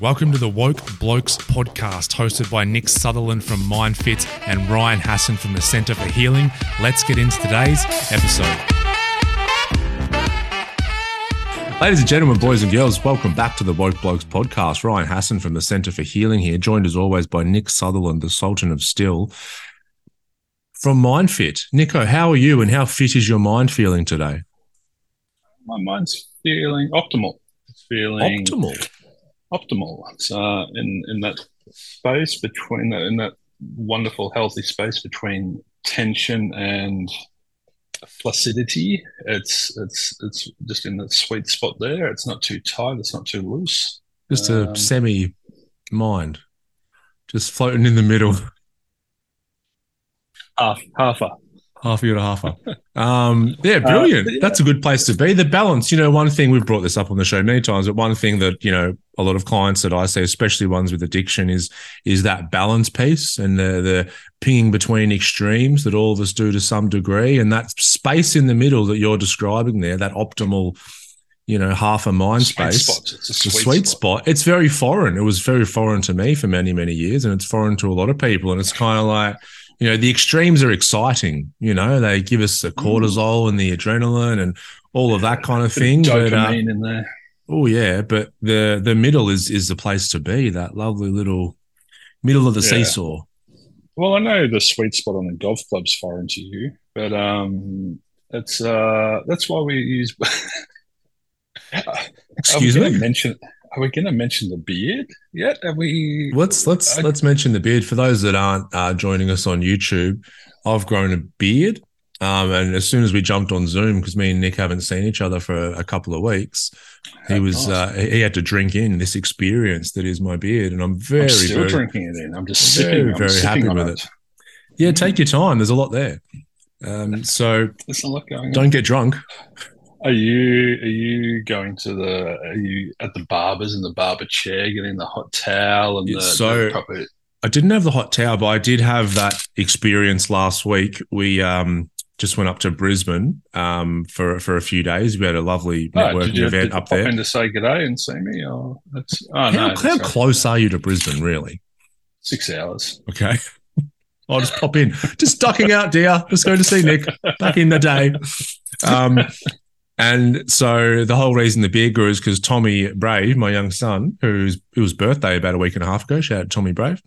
Welcome to the Woke Blokes podcast, hosted by Nick Sutherland from MindFit and Ryan Hassan from the Centre for Healing. Let's get into today's episode. Ladies and gentlemen, boys and girls, welcome back to the Woke Blokes podcast. Ryan Hassan from the Centre for Healing here, joined as always by Nick Sutherland, the Sultan of Still from MindFit. Nico, how are you and how fit is your mind feeling today? My mind's feeling optimal. It's feeling Optimal. Optimal. Uh, in in that space between that in that wonderful healthy space between tension and flaccidity. It's it's it's just in that sweet spot there. It's not too tight. It's not too loose. Just a Um, semi mind, just floating in the middle, Half half a half a year to half a. Um, yeah, brilliant. but yeah. That's a good place to be. The balance, you know, one thing we've brought this up on the show many times, but one thing that you know a lot of clients that I see, especially ones with addiction, is is that balance piece and the the pinging between extremes that all of us do to some degree, and that space in the middle that you're describing there, that optimal, you know, half a mind sweet space. spot. It's a It's a sweet, sweet spot. spot. It's very foreign. It was very foreign to me for many, many years, and it's foreign to a lot of people. And it's kind of like, you know, the extremes are exciting. You know, they give us the cortisol and the adrenaline and all of that kind of thing. But, uh, Dopamine in there. oh yeah, but the the middle is is the place to be. That lovely little middle of the Yeah. seesaw. Well, I know the sweet spot on the golf club's foreign to you, but um, it's uh, that's why we use. Excuse are we gonna me. Mention, are we going to mention the beard yet? Are we? Let's let's I- let's mention the beard for those that aren't uh, joining us on YouTube. I've grown a beard, um, and as soon as we jumped on Zoom, because me and Nick haven't seen each other for a couple of weeks, he was nice. uh, he had to drink in this experience that is my beard, and I'm very I'm still very drinking it in. I'm just very, sipping. I'm very happy on with it. yeah. Take your time. There's a lot there. Um, so There's a lot going on. don't get drunk. Are you are you going to the are you at the barbers in the barber chair getting the hot towel and the, so- the proper I didn't have the hot towel, but I did have that experience last week. We um, just went up to Brisbane um, for for a few days. We had a lovely Oh, networking you, event did up pop there. in to say good day and see me? Or that's oh how no, how that's right. close are you to Brisbane, really? Six hours. Okay. I'll just pop in. Just ducking out, dear. Just going to see Nick back in the day. Um, and so the whole reason the beer grew is because Tommy Brave, my young son, whose it was birthday about a week and a half ago, shout out to Tommy Brave,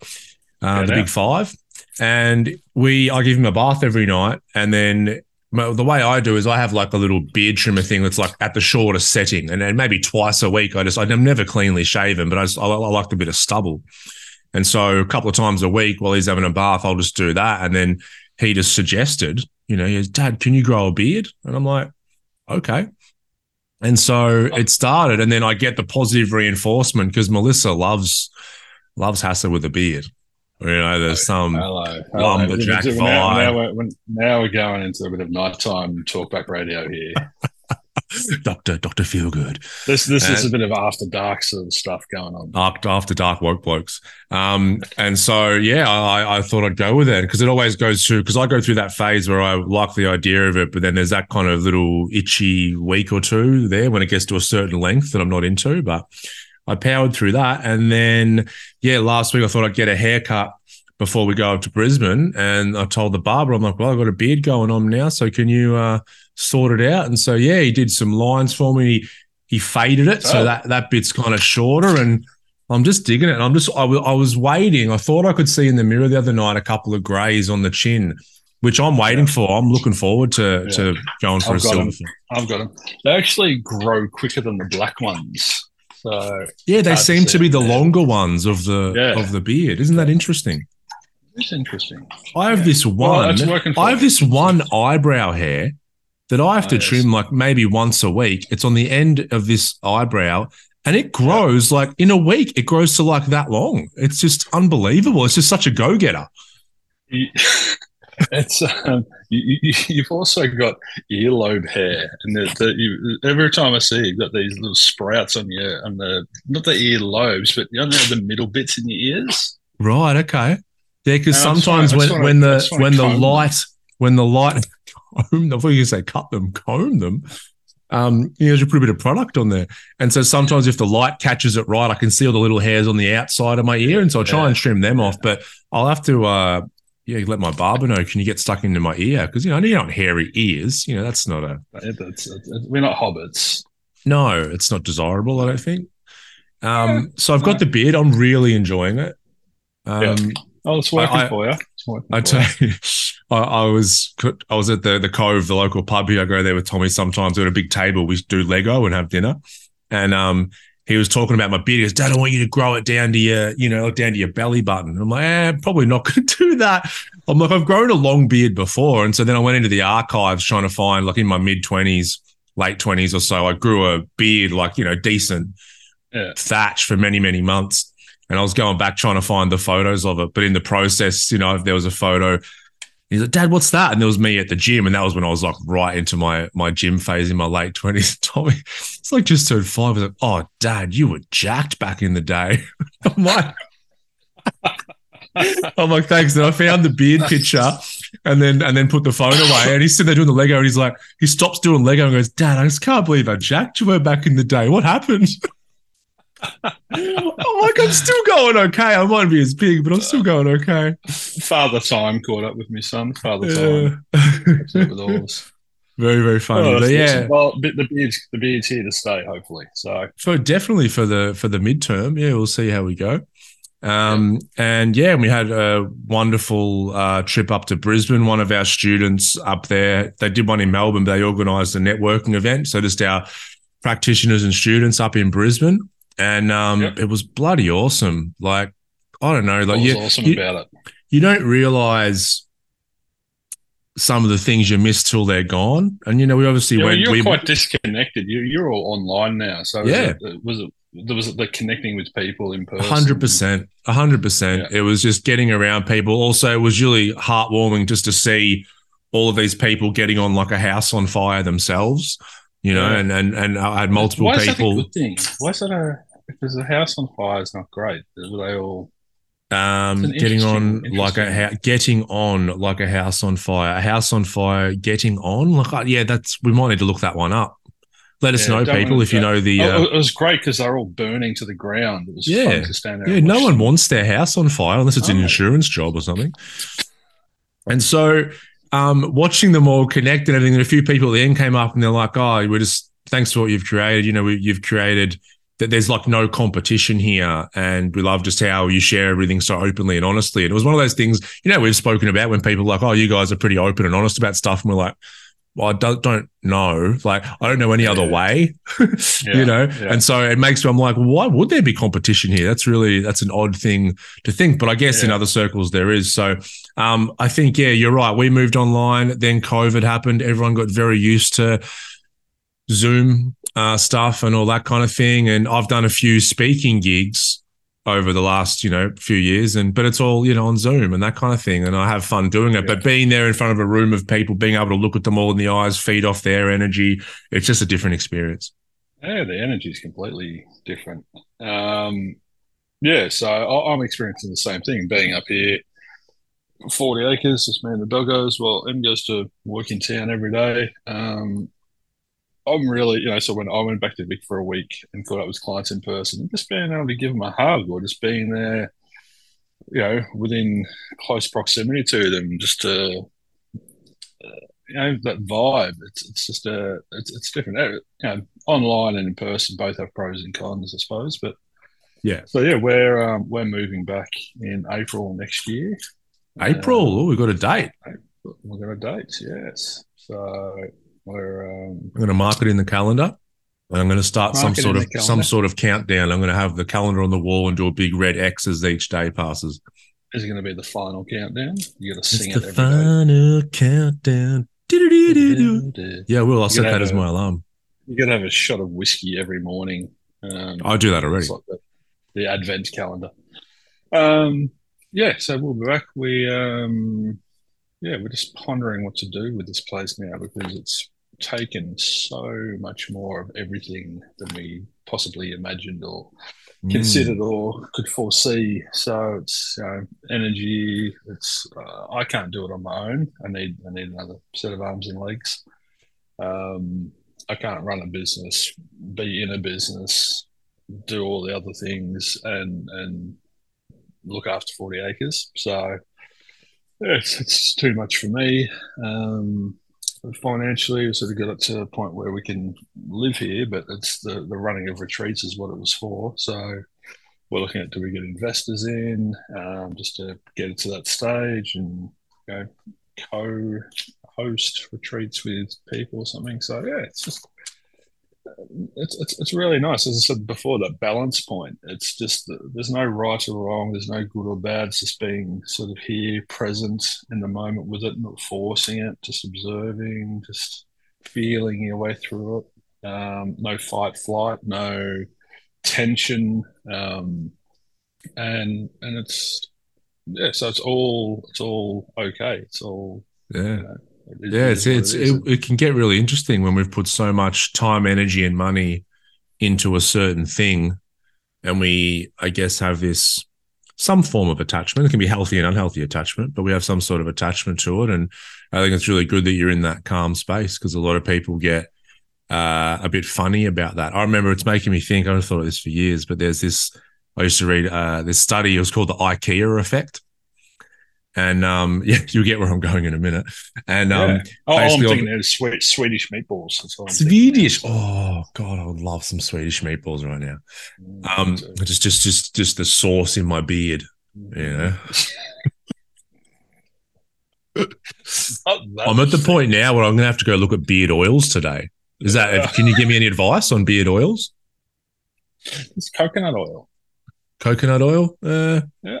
uh, the big five. And we, I give him a bath every night. And then well, the way I do is I have like a little beard trimmer thing that's like at the shortest setting. And then maybe twice a week, I just, I'm never cleanly shaven, but I just, I, I like a bit of stubble. And so a couple of times a week while he's having a bath, I'll just do that. And then he just suggested, you know, he goes, Dad, can you grow a beard? And I'm like, okay. And so it started. And then I get the positive reinforcement because Melissa loves loves Hassa with a beard. You know, there's some Hello. lumberjack now, now, we're, now we're going into a bit of nighttime talkback radio here. Doctor, Doctor Feelgood. This this is Uh, a bit of after dark sort of stuff going on. after, after dark woke blokes. Um, and so, yeah, I, I thought I'd go with it because it always goes through, because I go through that phase where I like the idea of it, but then there's that kind of little itchy week or two there when it gets to a certain length that I'm not into. But I powered through that. And then, yeah, last week I thought I'd get a haircut before we go up to Brisbane. And I told the barber, I'm like, well, I've got a beard going on now. So can you uh, sort it out? And so, yeah, he did some lines for me. He, he faded it. So Oh. that, that bit's kind of shorter. And I'm just digging it. I'm just, I wa- I was waiting. I thought I could see in the mirror the other night a couple of grays on the chin, which I'm waiting for. I'm looking forward to, Yeah. to going for I've a silver. I've got them. They actually grow quicker than the black ones. So Yeah, they Hard to seem to be the longer ones of the Yeah. of the beard. Isn't that interesting? it's interesting. I have Yeah. this one. for I have this one eyebrow hair that I have Oh, to yes. trim like maybe once a week. It's on the end of this eyebrow. And it grows like in a week, it grows to like that long. It's just unbelievable. It's just such a go getter. It's um, you, you, you've also got earlobe hair, and the, the, you, every time I see you, you've got these little sprouts on your on the not the ear lobes, but you know the middle bits in your ears. Right. Okay. Yeah, because No, I just sometimes when when I the when the light when the light comb them, I thought you say cut them, comb them. um, you know, you put a bit of product on there. And so sometimes if the light catches it right, I can see all the little hairs on the outside of my ear. And so I'll try Yeah. and trim them off. But I'll have to, uh, yeah, let my barber know. Can you get stuck into my ear? Because, you know, you don't hairy ears. You know, that's not a, It- it's- it's- we're not hobbits. no, it's not desirable, I don't think. Um, so I've got the beard. I'm really enjoying it. Um, Oh, it's working I- for you. I tell you, I, I was I was at the the Cove, the local pub here. I go there with Tommy sometimes. We had a big table. We do Lego and have dinner, and um, he was talking about my beard. He goes, "Dad, I want you to grow it down to your, you know, down to your belly button." I'm like, eh, probably not going to do that. I'm like, I've grown a long beard before, and so then I went into the archives trying to find, like, in my mid twenties, late twenties or so, I grew a beard, like, you know, decent Yeah. thatch for many, many months. And I was going back trying to find the photos of it. But in the process, you know, if there was a photo. He's like, Dad, what's that? And there was me at the gym. And that was when I was like right into my my gym phase in my late 20s. Tommy, it's like just turned five. I was like, Oh, Dad, you were jacked back in the day. I'm like, I'm like, thanks. Then I found the beard picture and then and then put the phone away. And he's sitting there doing the Lego and he's like, he stops doing Lego and goes, Dad, I just can't believe how jacked you were back in the day. What happened? I'm like, I'm still going okay. I might be as big, but I'm still going okay. Father time caught up with me, son. Father time. Catching with all of us. very, very funny. Oh, but yeah. Well, the beard's the beard's here to stay, hopefully. So for definitely for the for the midterm. Yeah, we'll see how we go. Um, and yeah, we had a wonderful uh, trip up to Brisbane. One of our students up there, they did one in Melbourne, but they organised a networking event. So just our practitioners and students up in Brisbane, and um, Yep. it was bloody awesome. Like I don't know, like you, awesome you, about it? you don't realize some of the things you miss till they're gone. And you know, we obviously Yeah, well, went. you're we, quite disconnected. You, you're all online now. So Yeah. was it, was it there was the connecting with people in person? hundred percent, hundred percent. It was just getting around people. Also, it was really heartwarming just to see all of these people getting on like a house on fire themselves. You know, and and and I had multiple Why is people. that a good thing? Why is that a if there's a house on fire is not great? Were they all Um, getting on like a ha- getting on like a house on fire, a house on fire, getting on like uh, yeah, that's we might need to look that one up. Let us Yeah, know, people, if you know the. Oh, Uh, it was great because they're all burning to the ground. It was Yeah. fun to stand there. Yeah, no one wants their house on fire unless it's an Oh. insurance job or something. And so, um, watching them all connect and everything, and a few people at the end came up and they're like, "Oh, we're just thanks for what you've created. You know, we, you've created that. There's like no competition here, and we love just how you share everything so openly and honestly. And it was one of those things, you know, we've spoken about when people are like, "Oh, you guys are pretty open and honest about stuff," and we're like. Well, I don't, don't know. Like, I don't know any other way, Yeah, you know? yeah. And so it makes me, I'm like, why would there be competition here? That's really, that's an odd thing to think. But I guess in other circles there is. So um, I think, yeah, you're right. We moved online. Then COVID happened. Everyone got very used to Zoom uh, stuff and all that kind of thing. And I've done a few speaking gigs over the last, you know, few years. And but it's all, you know, on Zoom and that kind of thing. And I have fun doing it. Yeah. But being there in front of a room of people, being able to look at them all in the eyes, feed off their energy, it's just a different experience. Yeah, the energy is completely different. Um, yeah, so I, I'm experiencing the same thing. Being up here, 40 acres, just me and the doggos. Well, Em goes to work in town every day. Um, I'm really, you know, so when I went back to Vic for a week and caught up with clients in person, just being able to give them a hug or just being there, you know, within close proximity to them, just to, uh, you know, that vibe. It's it's just a, it's it's different. Uh, You know, online and in person both have pros and cons, I suppose. But Yeah. so yeah, we're um, we're moving back in April next year. April. Oh, we've got a date. We're going to date, yes. So we're um, I'm going to mark it in the calendar. And I'm going to start some sort of some sort of countdown. I'm going to have the calendar on the wall and do a big red X as each day passes. is going to be the final countdown. You got to It's sing the it every day. final countdown. Do-do-do-do-do. Yeah, well, I'll set that have as my alarm. You got to have a shot of whiskey every morning. Um, I do that already. It's like the, the advent calendar. Um, yeah, so we'll be back. We um, yeah, we're just pondering what to do with this place now because it's taken so much more of everything than we possibly imagined or Mm. considered or could foresee. So it's you know, energy. It's uh, I can't do it on my own. I need I need another set of arms and legs. Um, I can't run a business, be in a business, do all the other things, and and look after forty acres. So it's, it's too much for me. Um, financially, we sort of got it to a point where we can live here, but it's the the running of retreats is what it was for. So we're looking at do we get investors in um, just to get it to that stage and you know, co host retreats with people or something. So yeah, it's just it's, it's, it's really nice. As I said before, that balance point. It's just there's no right or wrong. There's no good or bad. It's just being sort of here, present in the moment with it, not forcing it, just observing, just feeling your way through it. Um, no fight, flight, no tension, um, and and it's yeah. So it's all it's all okay. It's all yeah. You know, yeah, it's, it's it, it, it, can get really interesting when we've put so much time, energy, and money into a certain thing, and we, I guess, have this some form of attachment. It can be healthy and unhealthy attachment, but we have some sort of attachment to it, and I think it's really good that you're in that calm space because a lot of people get uh, a bit funny about that. I remember it's making me think. I've thought of this for years, but there's this. I used to read uh, this study. It was called the IKEA effect and um, yeah, you'll get where I'm going in a minute. And um, yeah. oh, I'm thinking of sweet, Swedish meatballs. Swedish. Oh God, I would love some Swedish meatballs right now. Mm, um, just, just, just, just the sauce in my beard. You know. I'm at the point now where I'm going to have to go look at beard oils today. Is that? Can you give me any advice on beard oils? It's coconut oil. Coconut oil. Uh, yeah.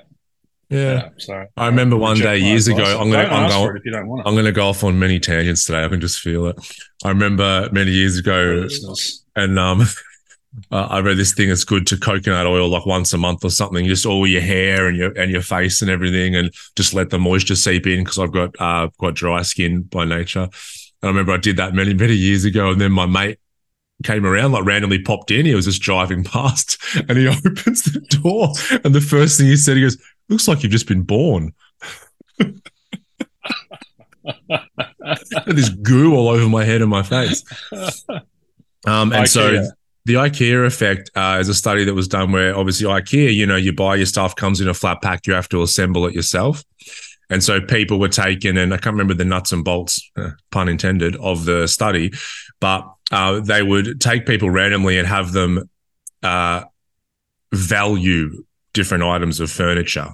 Yeah. sorry. I remember one day years ago. I'm gonna I'm going, if you don't want I'm gonna go off on many tangents today. I can just feel it. I remember many years ago, and um, uh, I read this thing. It's good to coconut oil like once a month or something, just all your hair and your and your face and everything, and just let the moisture seep in because I've got uh got dry skin by nature. And I remember I did that many many years ago, and then my mate came around, like randomly popped in. He was just driving past and he opens the door. And the first thing he said, he goes, Looks like you've just been born. this goo all over my head and my face. Um, and IKEA. so the IKEA effect uh, is a study that was done where obviously IKEA, you know, you buy your stuff, comes in a flat pack, you have to assemble it yourself. And so people were taken, and I can't remember the nuts and bolts, uh, pun intended, of the study, but uh, they would take people randomly and have them uh, value different items of furniture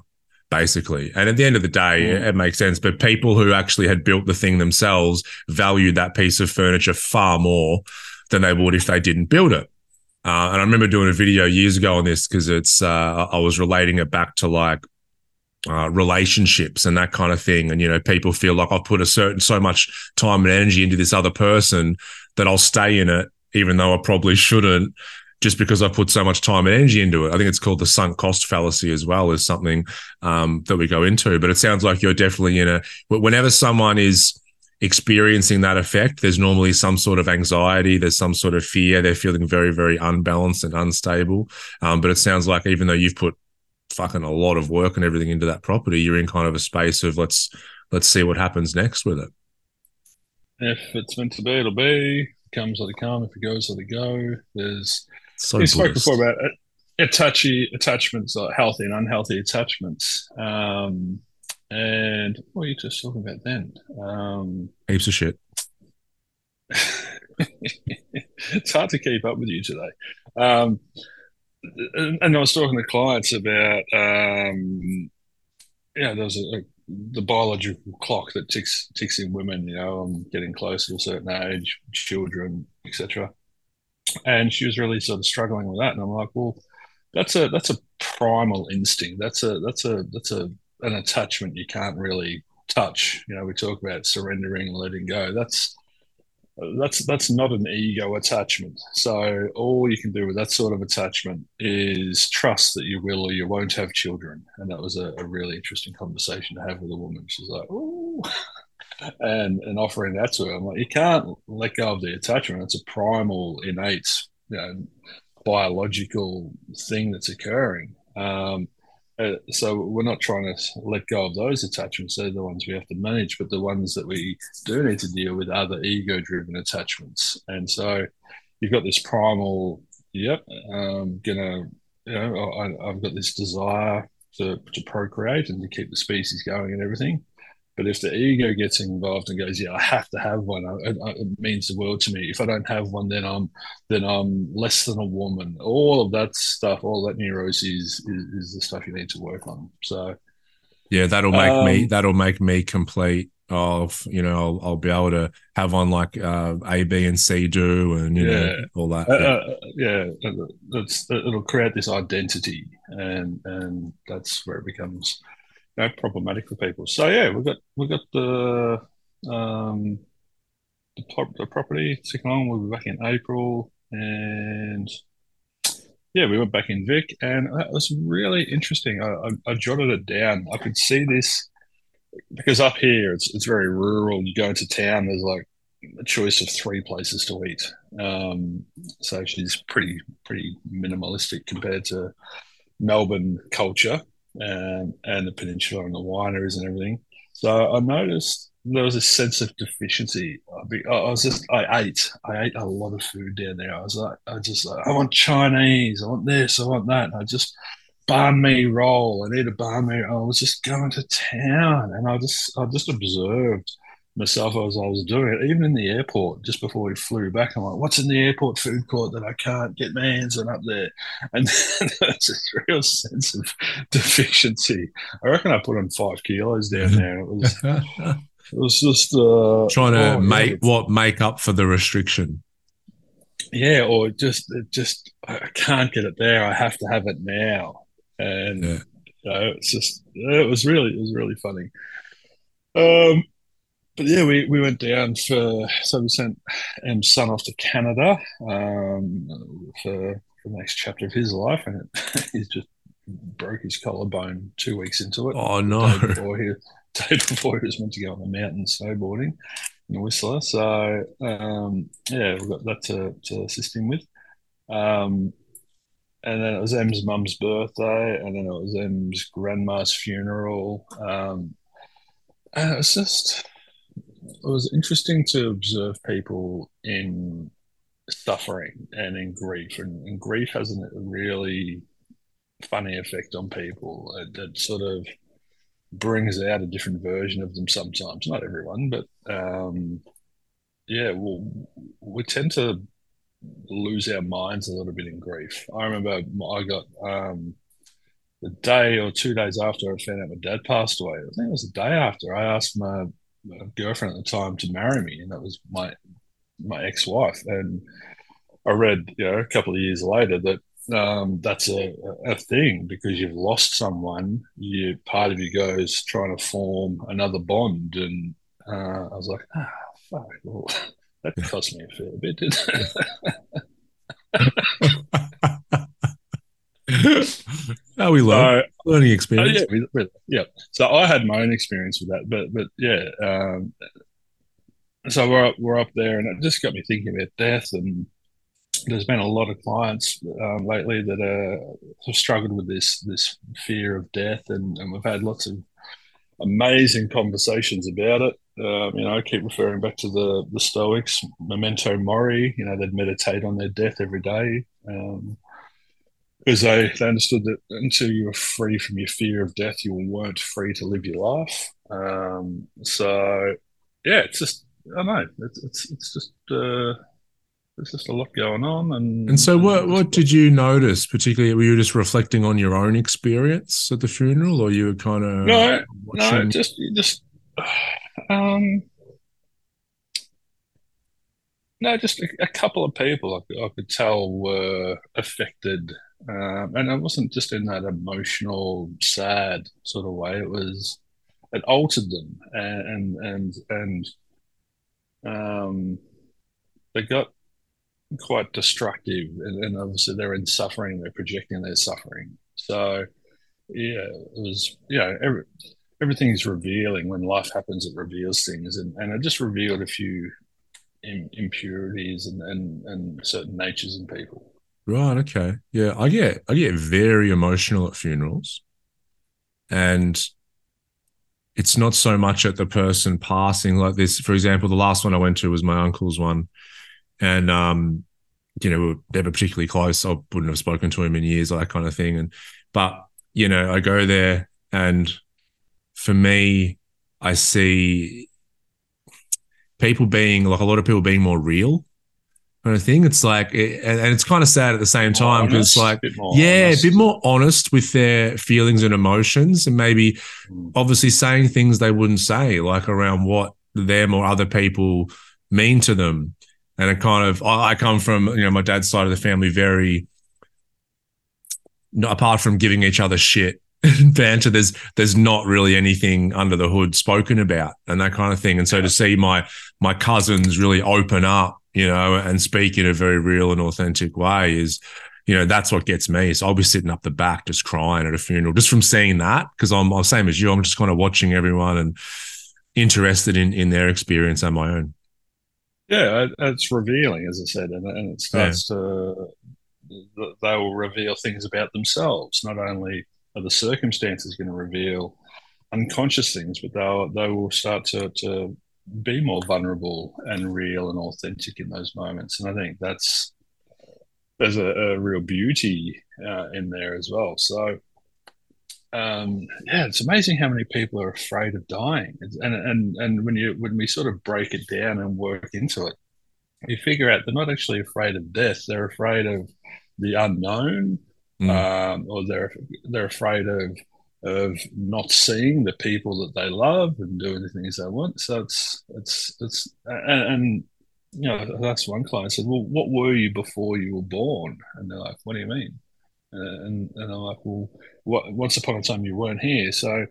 basically. And at the end of the day, mm. it, makes sense. But people who actually had built the thing themselves valued that piece of furniture far more than they would if they didn't build it. Uh, and I remember doing a video years ago on this because it's uh, I was relating it back to like uh, relationships and that kind of thing. And you know, people feel like I've put a certain so much time and energy into this other person that I'll stay in it, even though I probably shouldn't just because I put so much time and energy into it. I think it's called the sunk cost fallacy as well as something um, that we go into. But it sounds like you're definitely in a whenever someone is experiencing that effect, there's normally some sort of anxiety, there's some sort of fear. They're feeling very, very unbalanced and unstable. Um, but it sounds like even though you've put fucking a lot of work and everything into that property, you're in kind of a space of let's let's see what happens next with it. If it's meant to be, it'll be. It comes, let it come. If it goes, let it go. There's so we spoke before about attachy attachments, like healthy and unhealthy attachments. Um, and what were you just talking about then? Um, Heaps of shit. it's hard to keep up with you today. Um, and, I was talking to clients about, um, yeah, there's a, a, the biological clock that ticks ticks in women. You know, I'm getting close to a certain age, children, etc and she was really sort of struggling with that. And I'm like, well, that's a that's a primal instinct. That's a that's a that's a an attachment you can't really touch. You know, we talk about surrendering and letting go. That's that's that's not an ego attachment. So all you can do with that sort of attachment is trust that you will or you won't have children. And that was a, a really interesting conversation to have with a woman. She's like, oh and and offering that to her. I'm like, you can't let go of the attachment. It's a primal, innate, you know, biological thing that's occurring. Um, uh, so we're not trying to let go of those attachments. They're the ones we have to manage, but the ones that we do need to deal with are the ego-driven attachments. And so you've got this primal, yep, um, gonna, you know, I, I've got this desire to, to procreate and to keep the species going and everything. But if the ego gets involved and goes, "Yeah, I have to have one," it, it, means the world to me. If I don't have one, then I'm then I'm less than a woman. All of that stuff, all that neuroses, is, is the stuff you need to work on. So, yeah, that'll make um, me that'll make me complete. Of you know, I'll, I'll be able to have on like uh, A, B, and C do, and you yeah. know all that. Uh, yeah, uh, yeah. It'll create this identity, and and that's where it becomes know, problematic for people. So yeah, we've got we've got the um, the, the property second on. We'll be back in April, and yeah, we went back in Vic, and that was really interesting. I, I, I jotted it down. I could see this because up here it's it's very rural. You go into town, there's like a choice of three places to eat. Um, so she's pretty pretty minimalistic compared to Melbourne culture and, and the peninsula and the wineries and everything. So I noticed there was a sense of deficiency. I was just, I ate, I ate a lot of food down there. I was like, I just, I want Chinese, I want this, I want that. I just, banh mi roll, I need a banh mi. I was just going to town and I just, I just observed myself as I was doing it, even in the airport, just before we flew back. I'm like, what's in the airport food court that I can't get my hands on up there? And there's this real sense of deficiency. I reckon I put on five kilos down there. It was, it was just uh, trying to oh, make yeah. what make up for the restriction. Yeah, or just, it just, I can't get it there. I have to have it now. And, yeah. you know, it's just, it was really, it was really funny. Um, but yeah, we, we went down for so we sent Em's son off to Canada um, for, for the next chapter of his life, and it, he's just broke his collarbone two weeks into it. Oh no! Day before he, day before he was meant to go on the mountain snowboarding in Whistler, so um, yeah, we've got that to, to assist him with. Um, and then it was Em's mum's birthday, and then it was Em's grandma's funeral. Um, and it was just it was interesting to observe people in suffering and in grief, and, and grief has a really funny effect on people It sort of brings out a different version of them sometimes. Not everyone, but um, yeah, well, we tend to lose our minds a little bit in grief. I remember I got um, the day or two days after I found out my dad passed away. I think it was the day after. I asked my girlfriend at the time to marry me, and that was my my ex wife. And I read, you know, a couple of years later that um, that's a, a thing because you've lost someone. You part of you goes trying to form another bond, and uh, I was like, ah, fuck, well, that cost me a fair bit, oh, we learn uh, learning experience. Uh, yeah, we, yeah. So I had my own experience with that, but but yeah. Um, so we're up, we're up there, and it just got me thinking about death. And there's been a lot of clients um, lately that uh, have struggled with this this fear of death, and, and we've had lots of amazing conversations about it. Um, you know, I keep referring back to the the Stoics, memento mori. You know, they'd meditate on their death every day. Um, because they, they understood that until you were free from your fear of death, you weren't free to live your life. Um, so, yeah, it's just I know, it's it's, it's just uh, there's just a lot going on, and and so what what did you notice? Particularly, were you just reflecting on your own experience at the funeral, or you were kind of no, watching... no, just just um. No, just a, a couple of people I I could tell were affected um, and it wasn't just in that emotional, sad sort of way. It was it altered them, and and and, um, they got quite destructive, and, and, obviously they're in suffering. They're projecting their suffering. So yeah, it was you know every, everything is revealing when life happens. It reveals things, and, and it just revealed a few impurities and, and and certain natures in people. Right. Okay. Yeah. I get I get very emotional at funerals. and it's not so much at the person passing like this. For example, the last one I went to was my uncle's one, and um, you know, we were never particularly close. I wouldn't have spoken to him in years, that kind of thing. And but you know, I go there, and for me, I see people being like a lot of people being more real kind of thing. It's like, and, it's kind of sad at the same time because, like, yeah, honest. a bit more honest with their feelings and emotions, and maybe mm. obviously saying things they wouldn't say, like around what them or other people mean to them. And it kind of, I, I come from, you know, my dad's side of the family, very, apart from giving each other shit banter there's there's not really anything under the hood spoken about and that kind of thing and so to see my my cousins really open up you know, and speak in a very real and authentic way is, you know, that's what gets me. So I'll be sitting up the back just crying at a funeral just from seeing that because I'm, I'm same as you. I'm just kind of watching everyone and interested in in their experience and my own. Yeah, uh, it's revealing, as I said, and, and it starts yeah. to they will reveal things about themselves. Not only are the circumstances going to reveal unconscious things, but they'll they will start to to be more vulnerable and real and authentic in those moments. And I think that's there's a, a real beauty uh, in there as well. So um, yeah, it's amazing how many people are afraid of dying. And and and when you when we sort of break it down and work into it, you figure out they're not actually afraid of death. They're afraid of the unknown, mm. um, or they're they're afraid of of not seeing the people that they love and doing the things they want. So it's it's it's and, and you know that's one client said, "Well, what were you before you were born?" And they're like, "What do you mean?" And and I'm like, "Well, what, once upon a time you weren't here, so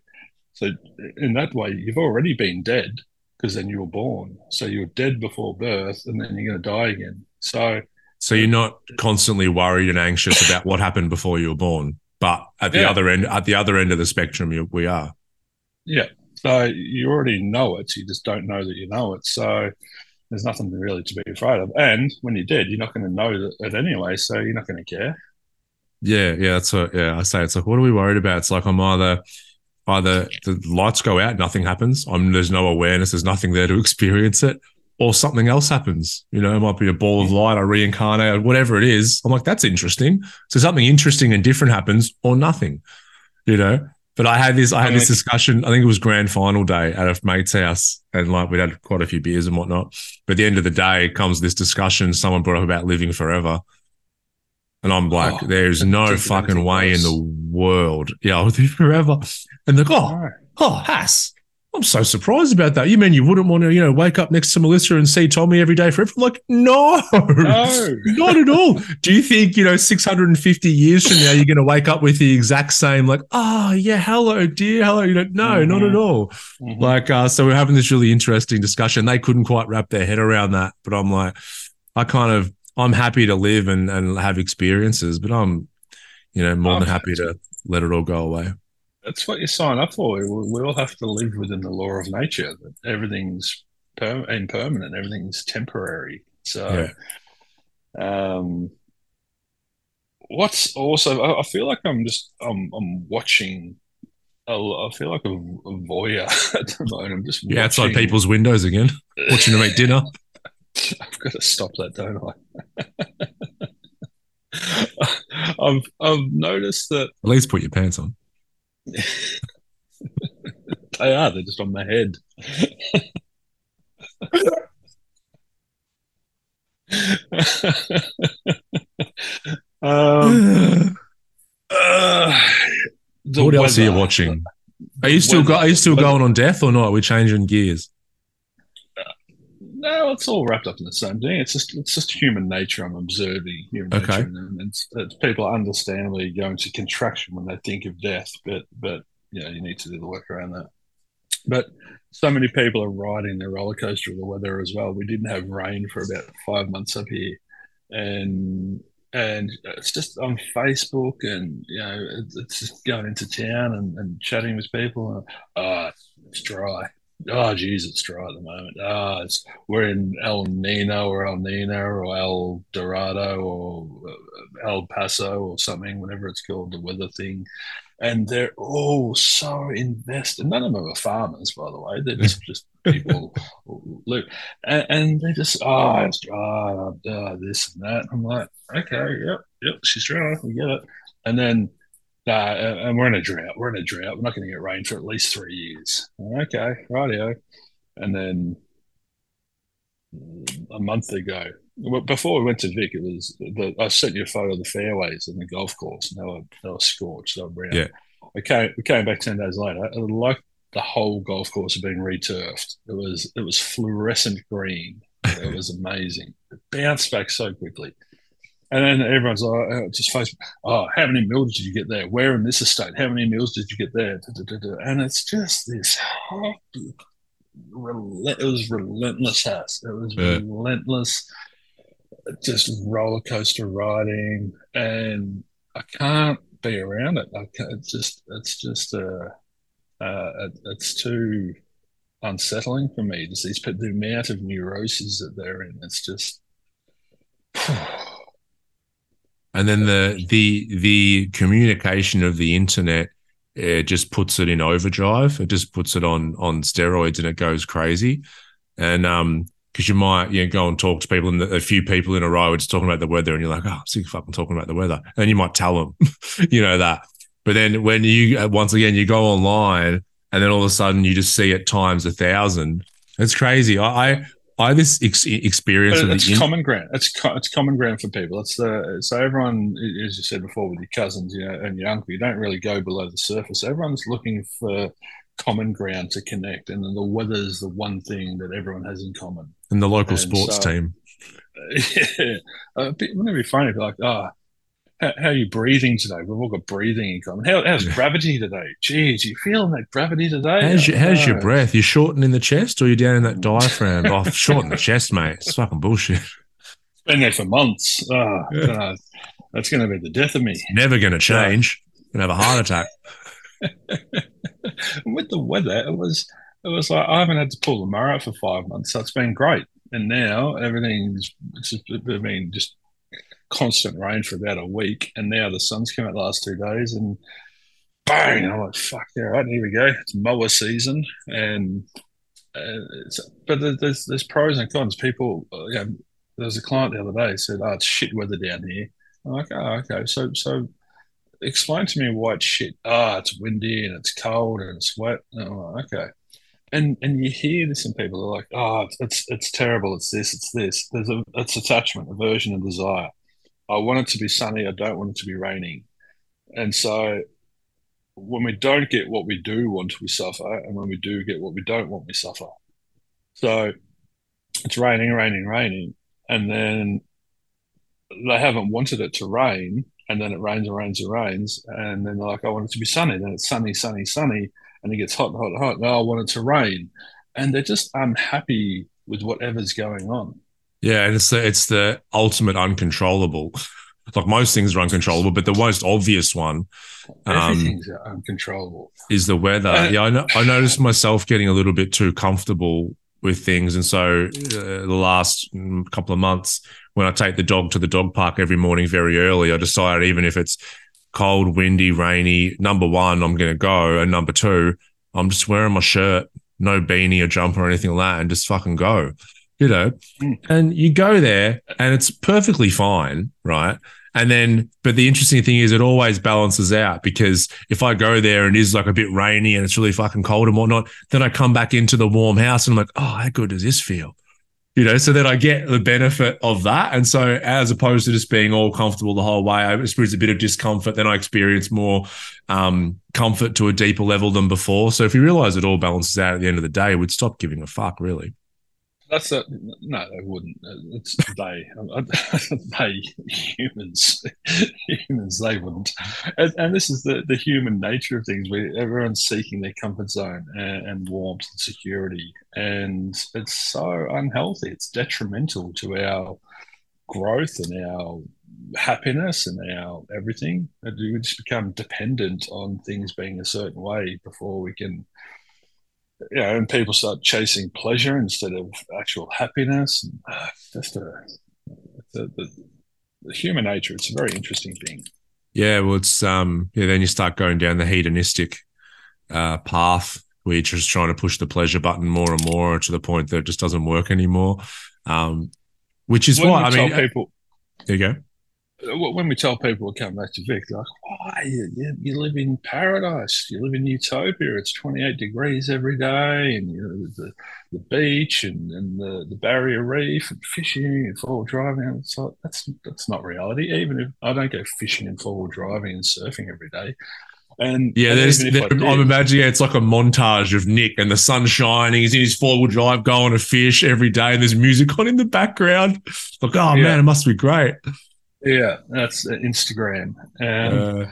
so in that way you've already been dead because then you were born. So you're dead before birth, and then you're going to die again. So." So you're not constantly worried and anxious about what happened before you were born. But at the yeah. other end, at the other end of the spectrum, we are. Yeah. So you already know it. You just don't know that you know it. So there's nothing really to be afraid of. And when you're dead, you're not going to know it anyway. So you're not going to care. Yeah, yeah, that's what. Yeah, I say it's like, what are we worried about? It's like I'm either either the lights go out, nothing happens. I'm there's no awareness. There's nothing there to experience it or something else happens. You know, it might be a ball of light, I reincarnate, or whatever it is. I'm like, that's interesting. So something interesting and different happens, or nothing. You know. But I had this, I had this discussion. I think it was grand final day at a mate's house, and like we'd had quite a few beers and whatnot. But at the end of the day, comes this discussion. Someone brought up about living forever, and I'm like, oh, there's no fucking way in the world. Yeah, I'll live forever. And they're like, oh, oh, Hass, I'm so surprised about that. You mean you wouldn't want to, you know, wake up next to Melissa and see Tommy every day forever? I'm like, no, no, not at all. Do you think, you know, 650 years from now, you're going to wake up with the exact same, like, oh, yeah, hello, dear, hello? You know, no, mm-hmm. not at all. Mm-hmm. Like, uh, so we're having this really interesting discussion. They couldn't quite wrap their head around that, but I'm like, I kind of, I'm happy to live and, and have experiences, but I'm, you know, more than happy to let it all go away that's what you sign up for. We, we all have to live within the law of nature. That everything's per- impermanent, everything's temporary. So, yeah. um, what's also, I, I, feel like I'm just, I'm, I'm watching. I feel like a, a voyeur at the moment. I'm just yeah, outside people's windows again, watching them eat dinner. I've got to stop that, don't I? I've I've noticed that. At least put your pants on. they are. They're just on my head. um, uh, what else are you watching? Are you still go, are you still going on death or not? We're we changing gears? No, it's all wrapped up in the same thing. It's just it's just human nature. I'm observing human okay. nature, and it's, it's people understandably go into contraction when they think of death, but but you know you need to do the work around that. But so many people are riding the roller coaster of the weather as well. We didn't have rain for about five months up here, and and it's just on Facebook, and you know it's just going into town and, and chatting with people. And, oh, it's dry oh, geez, it's dry at the moment. Ah, we're in El Nino or El Nino or El Dorado or uh, El Paso or something, whatever it's called, the weather thing. And they're all so invested. None of them are farmers, by the way. They're just, just people live. And, and, they just, oh, it's dry, oh, this and that. I'm like, okay, yep, yep, she's dry. We get it. And then uh, and we're in a drought. We're in a drought. We're not going to get rain for at least three years. Okay, rightio. And then a month ago, before we went to Vic, it was the, I sent you a photo of the fairways and the golf course, and they were they were scorched, they were brown. Yeah. We came we came back ten days later, like the whole golf course had been returfed. It was it was fluorescent green. It was amazing. It bounced back so quickly. And then everyone's like, oh, just Facebook, oh, how many meals did you get there? Where in this estate? How many meals did you get there? And it's just this, it was relentless ass. It was yeah. relentless, just roller coaster riding. And I can't be around it. I can't, it's just, it's just, uh, uh, it's too unsettling for me to see the amount of neuroses that they're in. It's just, and then the the the communication of the internet it just puts it in overdrive. It just puts it on on steroids, and it goes crazy. And um, because you might you know, go and talk to people, and a few people in a row are just talking about the weather, and you're like, oh, sick fucking talking about the weather, and you might tell them, you know that. But then when you uh, once again you go online, and then all of a sudden you just see it times a thousand. It's crazy. I I had this ex- experience. But it's in- common ground. It's co- it's common ground for people. It's the so everyone, as you said before, with your cousins, you know, and your uncle, you don't really go below the surface. Everyone's looking for common ground to connect, and then the weather is the one thing that everyone has in common. And the local and sports so, team. Yeah, uh, wouldn't it be funny if like, ah, oh, how, how, are you breathing today? We've all got breathing in common. How, how's gravity today? Geez, you feeling that gravity today? How's, oh, your, how's your breath? You shortening the chest or you down in that diaphragm? oh, shorten the chest, mate. It's fucking bullshit. It's been there for months. Oh, God. That's going to be the death of me. It's never going to change. Yeah. Going to have a heart attack. With the weather, it was it was like I haven't had to pull the mower out for five months, so it's been great. And now everything's I mean, just constant rain for about a week, and now the sun's come out the last two days, and bang! I'm like, fuck, yeah, right, here we go. It's mower season, and uh, but there's there's pros and cons. People, uh, you know, there was a client the other day said, "Oh, it's shit weather down here." I'm like, oh, okay, so so explain to me why it's shit. Ah, oh, it's windy and it's cold and it's wet. Oh, okay. And and you hear this and people are like, oh, it's, it's, it's terrible. It's this. It's this. There's a it's attachment, aversion, and desire. I want it to be sunny. I don't want it to be raining. And so when we don't get what we do want, we suffer. And when we do get what we don't want, we suffer. So it's raining, raining, raining. And then they haven't wanted it to rain. And then it rains and rains and rains. And then they're like, I want it to be sunny. Then it's sunny, sunny, sunny. And it gets hot, and hot, and hot. Now I want it to rain. And they're just unhappy with whatever's going on. Yeah, and it's the it's the ultimate uncontrollable. like most things are uncontrollable, but the most obvious one, um, uncontrollable, is the weather. Uh, yeah, I know, I noticed myself getting a little bit too comfortable with things, and so uh, the last mm, couple of months, when I take the dog to the dog park every morning very early, I decided even if it's cold, windy, rainy, number one, I'm going to go, and number two, I'm just wearing my shirt, no beanie or jumper or anything like that, and just fucking go you know, mm. and you go there and it's perfectly fine, right? And then, but the interesting thing is, it always balances out because if I go there and it is like a bit rainy and it's really fucking cold and whatnot, then I come back into the warm house and I'm like, oh, how good does this feel? You know, so that I get the benefit of that. And so, as opposed to just being all comfortable the whole way, I experience a bit of discomfort. Then I experience more um, comfort to a deeper level than before. So, if you realize it all balances out at the end of the day, we'd stop giving a fuck, really. That's a no. They wouldn't. It's they. they humans. humans. They wouldn't. And, and, this is the the human nature of things. Where everyone's seeking their comfort zone and, and warmth and security, and it's so unhealthy. It's detrimental to our growth and our happiness and our everything. We just become dependent on things being a certain way before we can you know, and people start chasing pleasure instead of actual happiness. Uh, just a, the, the, the human nature. It's a very interesting thing. Yeah, well, it's um, yeah. Then you start going down the hedonistic uh, path where you're just trying to push the pleasure button more and more to the point that it just doesn't work anymore. Um, which is why I mean, people, there you go when we tell people to come back to Vic, they're like, "Why you, you, live in paradise? You live in utopia. It's 28 degrees every day, and you know, the the beach and, and the, the barrier reef and fishing and four driving. It's like, that's that's not reality. Even if I don't go fishing and four driving and surfing every day, and yeah, and there's, there, I'm imagining it's like a montage of Nick and the sun shining. He's in his four wheel drive going to fish every day, and there's music on in the background. Like, oh yeah. man, it must be great. Yeah, that's Instagram. And, uh,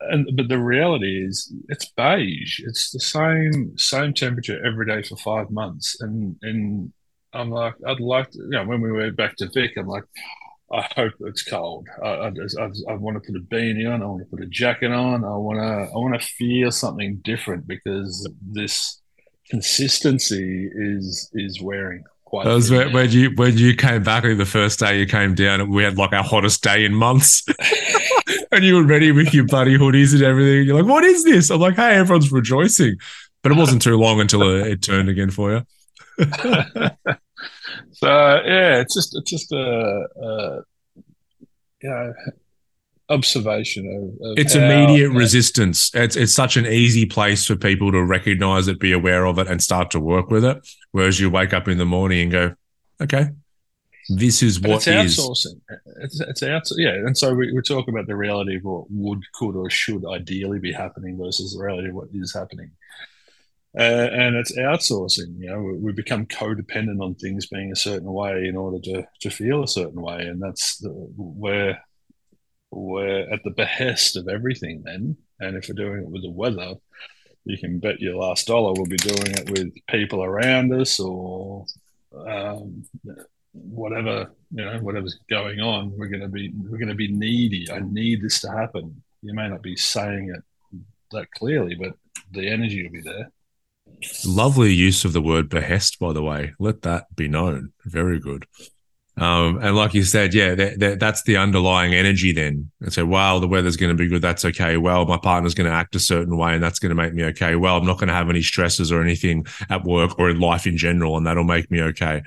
and but the reality is it's beige. It's the same same temperature every day for five months. And and I'm like, I'd like to, you know, when we went back to Vic, I'm like, I hope it's cold. I, I, I, I, want to put a beanie on. I want to put a jacket on. I want to I want to feel something different because this consistency is is wearing quite. That was when, when, you when you came back. the first day you came down, we had like our hottest day in months, and you were ready with your buddy hoodies and everything. You're like, "What is this?" I'm like, "Hey, everyone's rejoicing," but it wasn't too long until it, it turned again for you. so yeah, it's just it's just a, a you know observation of, of it's immediate resistance. It's it's such an easy place for people to recognize it be aware of it and start to work with it. Whereas you wake up in the morning and go okay this is what it's outsourcing. It's, it's out yeah and so we, we talk about the reality of what would could or should ideally be happening versus the reality of what is happening. Uh, and it's outsourcing. You know, we, we, become codependent on things being a certain way in order to to feel a certain way, and that's the, where we're at the behest of everything then. And if we're doing it with the weather, you can bet your last dollar we'll be doing it with people around us or um, whatever you know whatever's going on. We're going to be we're going to be needy. I need this to happen. You may not be saying it that clearly but the energy will be there. Lovely use of the word behest by the way. Let that be known. Very good um, and like you said, yeah, that, that, that's the underlying energy then. And so, well, the weather's going to be good. That's okay. Well, my partner's going to act a certain way and that's going to make me okay. Well, I'm not going to have any stresses or anything at work or in life in general, and that'll make me okay.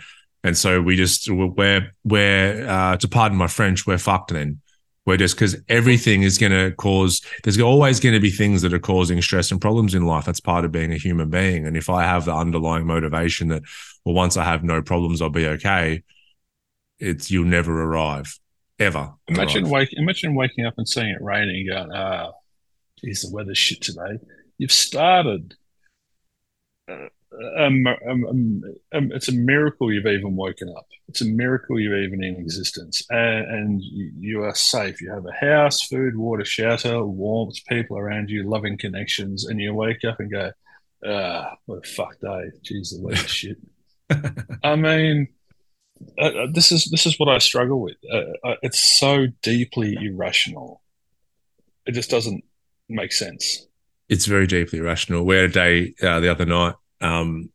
And so we just, we're, we're, uh, to pardon my French, we're fucked then. We're just because everything is going to cause, there's always going to be things that are causing stress and problems in life. That's part of being a human being. And if I have the underlying motivation that, well, once I have no problems, I'll be okay it's you'll never arrive ever. Imagine arrive. wake, imagine waking up and seeing it raining and going, ah, geez, the weather's shit today. You've started. Uh, um, um, um, it's a miracle you've even woken up. It's a miracle you're even in existence, and, and you, you, are safe. You have a house, food, water, shelter, warmth, people around you, loving connections, and you wake up and go, "Ah, what a fuck day! Jeez, the weather's shit." I mean, uh, uh, this is this is what I struggle with. Uh, uh, it's so deeply irrational. It just doesn't make sense. It's very deeply irrational. We had a day uh, the other night, um,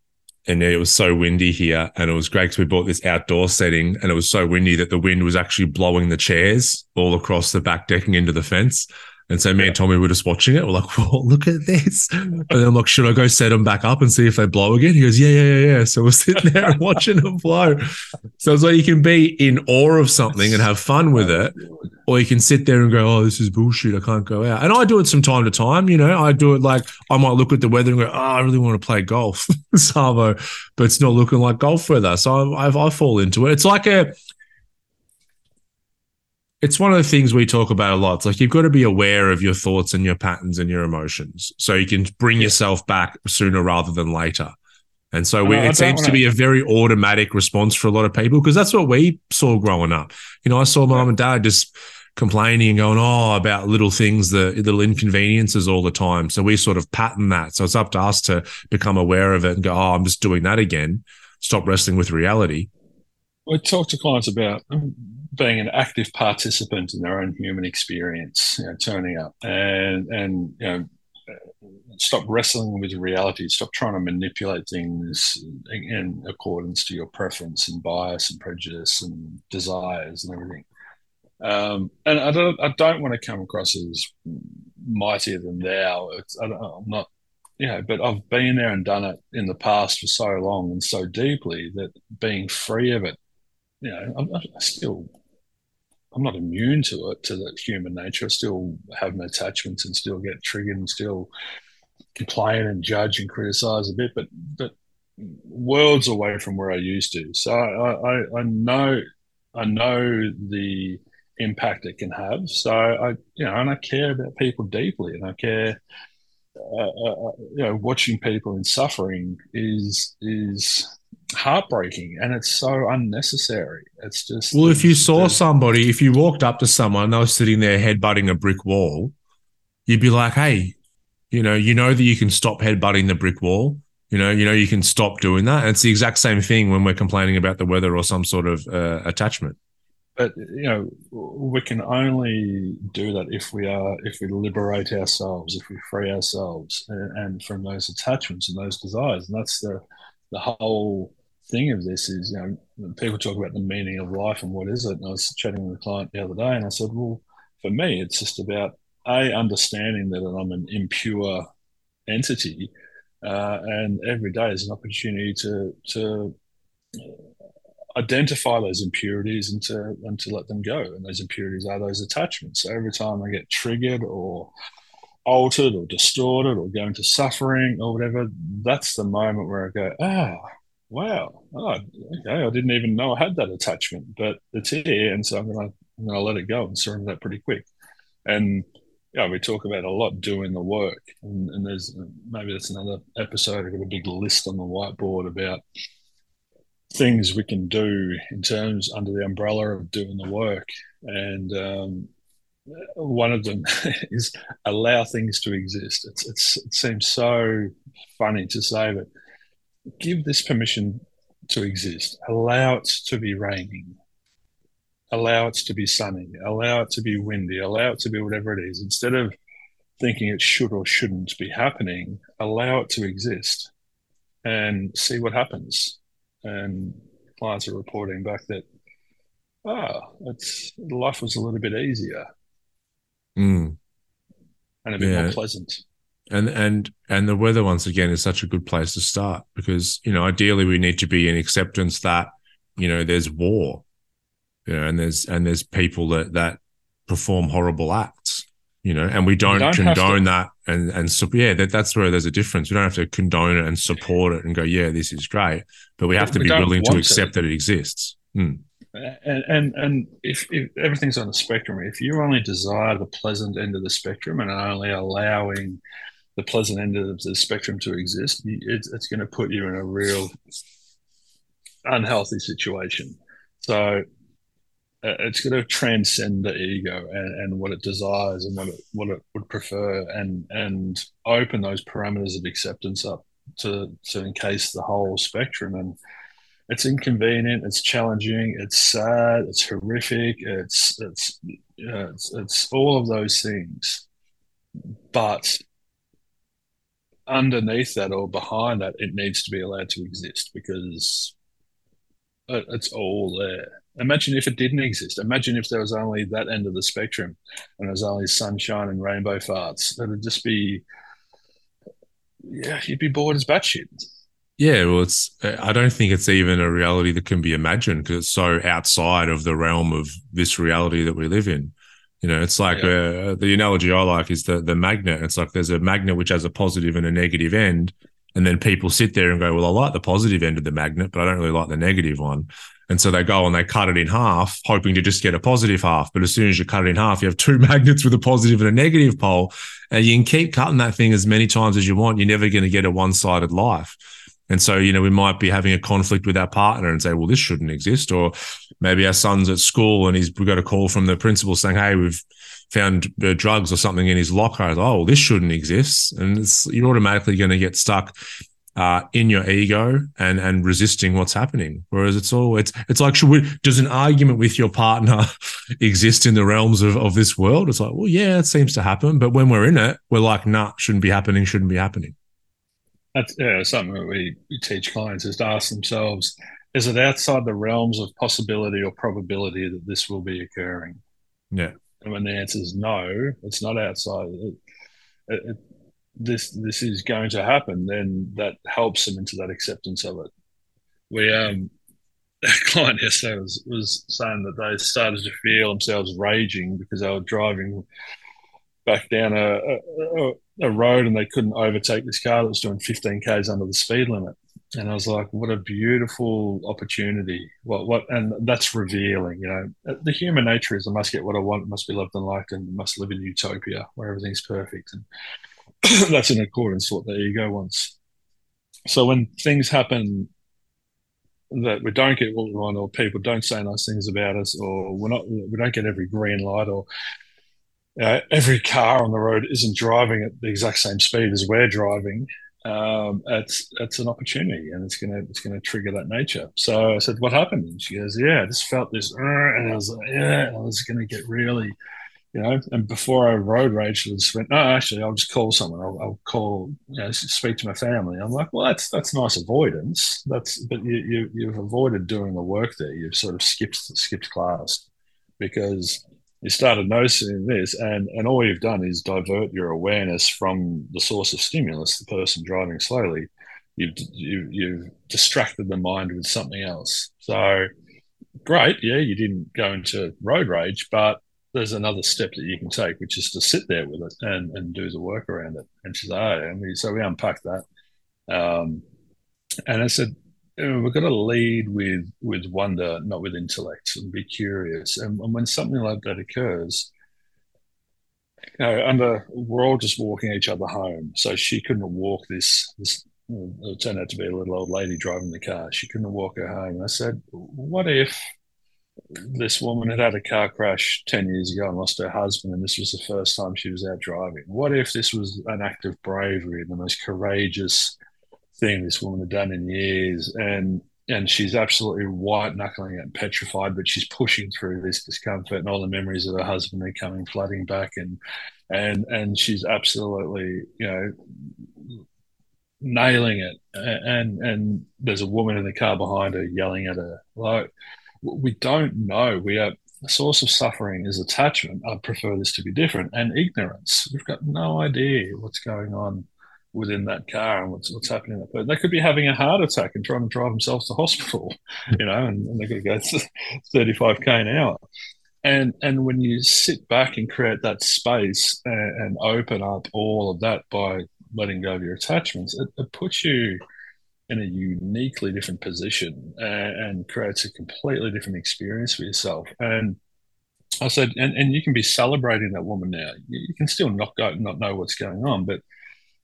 and it was so windy here, and it was great because we bought this outdoor setting, and it was so windy that the wind was actually blowing the chairs all across the back decking into the fence. And so me yeah. and Tommy were just watching it. We're like, "Well, look at this!" And then I'm like, "Should I go set them back up and see if they blow again?" He goes, "Yeah, yeah, yeah, yeah." So we're sitting there and watching them blow. So it's like you can be in awe of something and have fun with it, or you can sit there and go, "Oh, this is bullshit. I can't go out." And I do it from time to time. You know, I do it like I might look at the weather and go, "Oh, I really want to play golf, Savo," but it's not looking like golf weather. So I, I, I fall into it. It's like a it's one of the things we talk about a lot. It's like you've got to be aware of your thoughts and your patterns and your emotions so you can bring yourself back sooner rather than later. And so we, it seems to be a very automatic response for a lot of people because that's what we saw growing up. You know, I saw mom and dad just complaining and going, oh, about little things, the little inconveniences all the time. So we sort of pattern that. So it's up to us to become aware of it and go, oh, I'm just doing that again. Stop wrestling with reality. I talk to clients about um, being an active participant in their own human experience, you know, turning up and and you know, stop wrestling with reality. Stop trying to manipulate things in accordance to your preference and bias and prejudice and desires and everything. Um, and I don't, I don't want to come across as mightier than thou. I am not, you know, but I've been there and done it in the past for so long and so deeply that being free of it, you know, I'm, I still I'm not immune to it, to the human nature. I still have my attachments and still get triggered and still complain and judge and criticize a bit, but but worlds away from where I used to. So I, I, I know I know the impact it can have. So I you know and I care about people deeply, and I care. Uh, uh, uh you know, watching people in suffering is is heartbreaking and it's so unnecessary. It's just well, if you saw somebody, if you walked up to someone, they were sitting there headbutting a brick wall, you'd be like, "Hey, you know, you know that you can stop headbutting the brick wall. You know, you know you can stop doing that." And it's the exact same thing when we're complaining about the weather or some sort of uh, attachment. But you know, we can only do that if we are if we liberate ourselves, if we free ourselves, and, and from those attachments and those desires, and that's the the whole thing of this is, you know, people talk about the meaning of life and what is it. And I was chatting with a client the other day, and I said, well, for me, it's just about a understanding that I'm an impure entity, uh, and every day is an opportunity to to identify those impurities and to and to let them go. And those impurities are those attachments. So every time I get triggered or altered or distorted or go into suffering or whatever, that's the moment where I go, ah, wow, oh, okay, I didn't even know I had that attachment, but it's here, and so I'm gonna I'm gonna let it go and surrender that pretty quick. And yeah, we talk about a lot doing the work, and, and there's maybe that's another episode. I've got a big list on the whiteboard about things we can do in terms under the umbrella of doing the work, and um, one of them is allow things to exist. It's, it's, it seems so funny to say, but give this permission to exist. Allow it to be raining. Allow it to be sunny. Allow it to be windy. Allow it to be whatever it is. Instead of thinking it should or shouldn't be happening, allow it to exist and see what happens. And clients are reporting back that, ah, oh, it's life was a little bit easier mm. and a bit yeah. more pleasant and and and the weather once again is such a good place to start because you know ideally we need to be in acceptance that you know there's war you know and there's and there's people that that perform horrible acts you know and we don't, don't condone that and and so yeah that, that's where there's a difference. We don't have to condone it and support it and go yeah this is great but we have to we be willing to accept that it exists. Mm. and and and if, if everything's on the spectrum if you only desire the pleasant end of the spectrum and are only allowing the pleasant end of the spectrum to exist, it's, it's going to put you in a real unhealthy situation. So uh, it's going to transcend the ego and, and what it desires and what it, what it would prefer and and open those parameters of acceptance up to to encase the whole spectrum and it's inconvenient it's challenging it's sad it's horrific it's it's it's, it's all of those things but underneath that or behind that, it needs to be allowed to exist because it's all there. Imagine if it didn't exist. Imagine if there was only that end of the spectrum and there was only sunshine and rainbow farts. It'd just be, yeah, you'd be bored as batshit. Yeah, well, it's. I don't think it's even a reality that can be imagined because it's so outside of the realm of this reality that we live in. You know, it's like yeah. uh, the analogy I like is the the magnet. It's like there's a magnet which has a positive and a negative end, and then people sit there and go, "Well, I like the positive end of the magnet, but I don't really like the negative one." And so they go and they cut it in half, hoping to just get a positive half. But as soon as you cut it in half, you have two magnets with a positive and a negative pole, and you can keep cutting that thing as many times as you want. You're never going to get a one sided life. And so, you know, we might be having a conflict with our partner and say, well, this shouldn't exist. Or maybe our son's at school and he's we got a call from the principal saying, hey, we've found uh, drugs or something in his locker. Oh, well, this shouldn't exist. And you're automatically going to get stuck uh, in your ego and and resisting what's happening. Whereas it's all it's it's like should we, does an argument with your partner exist in the realms of, of this world? It's like, well, yeah, it seems to happen, but when we're in it, we're like, nah, shouldn't be happening, shouldn't be happening. That's yeah, something that we, we teach clients is to ask themselves, is it outside the realms of possibility or probability that this will be occurring? Yeah. And when the answer is no, it's not outside. It, it, this this is going to happen, then that helps them into that acceptance of it. We um a client yesterday was, was saying that they started to feel themselves raging because they were driving back down a, a, a road and they couldn't overtake this car that was doing 15 k's under the speed limit. And I was like, what a beautiful opportunity. What, what, and that's revealing, you know, uh, the human nature is I must get what I want, must be loved and liked, and must live in utopia where everything's perfect. And that's in accordance with what the ego wants. So when things happen that we don't get what we want, or people don't say nice things about us, or we're not, we don't get every green light, or uh, every car on the road isn't driving at the exact same speed as we're driving. Um, it's it's an opportunity, and it's gonna it's gonna trigger that nature. So I said, "What happened?" And she goes, "Yeah, I just felt this," and I was like, "Yeah," I was gonna get really you know, and before I road rage, I just went, no, actually, I'll just call someone. I'll, I'll call, you know, speak to my family. I'm like, well, that's that's nice avoidance. That's but you, you you've avoided doing the work there. You've sort of skipped skipped class because you started noticing this, and and all you've done is divert your awareness from the source of stimulus, the person driving slowly. You've you, you've distracted the mind with something else. So great, yeah, you didn't go into road rage, but there's another step that you can take, which is to sit there with it and, and do the work around it. And she's like, oh, and we, so we unpacked that. Um, and I said, we've got to lead with with wonder, not with intellect, and be curious. And, and when something like that occurs, you know, under we're all just walking each other home. So she couldn't walk this this. Uh, it turned out to be a little old lady driving the car. She couldn't walk her home. I said, "What if this woman had had a car crash 10 years ago and lost her husband, and this was the first time she was out driving. What if this was an act of bravery and the most courageous thing this woman had done in years? And and she's absolutely white knuckling it and petrified, but she's pushing through this discomfort and all the memories of her husband are coming flooding back and and and she's absolutely, you know, nailing it. And and there's a woman in the car behind her yelling at her. Like we don't know. We are the source of suffering is attachment. I prefer this to be different and ignorance. We've got no idea what's going on within that car and what's what's happening. That but they could be having a heart attack and trying to drive themselves to hospital, you know, and, and they're going to go 35 k an hour. And and when you sit back and create that space and, and open up all of that by letting go of your attachments, it, it puts you in a uniquely different position and, and, creates a completely different experience for yourself. And I said, and, and you can be celebrating that woman now. You can still not go, not know what's going on, but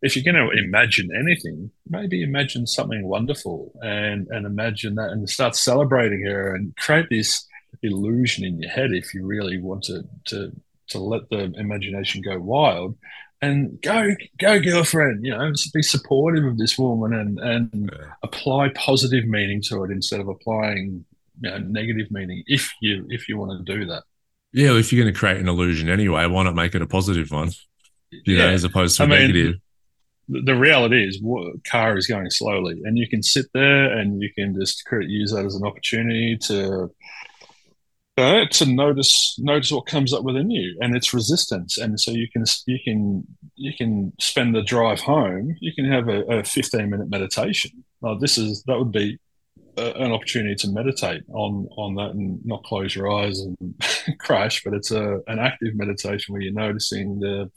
if you're going to hmm. imagine anything, maybe imagine something wonderful and and imagine that and start celebrating her and create this illusion in your head if you really want to to to let the imagination go wild and go go girlfriend you know be supportive of this woman and and yeah. apply positive meaning to it instead of applying you know, negative meaning if you if you want to do that yeah if you're going to create an illusion anyway why not make it a positive one you yeah. know as opposed to I mean, negative the reality is car is going slowly and you can sit there and you can just use that as an opportunity to uh, to notice notice what comes up within you and its resistance and so you can you can you can spend the drive home you can have a, a 15 minute meditation. This is that would be a, an opportunity to meditate on on that and not close your eyes and crash but it's a an active meditation where you're noticing the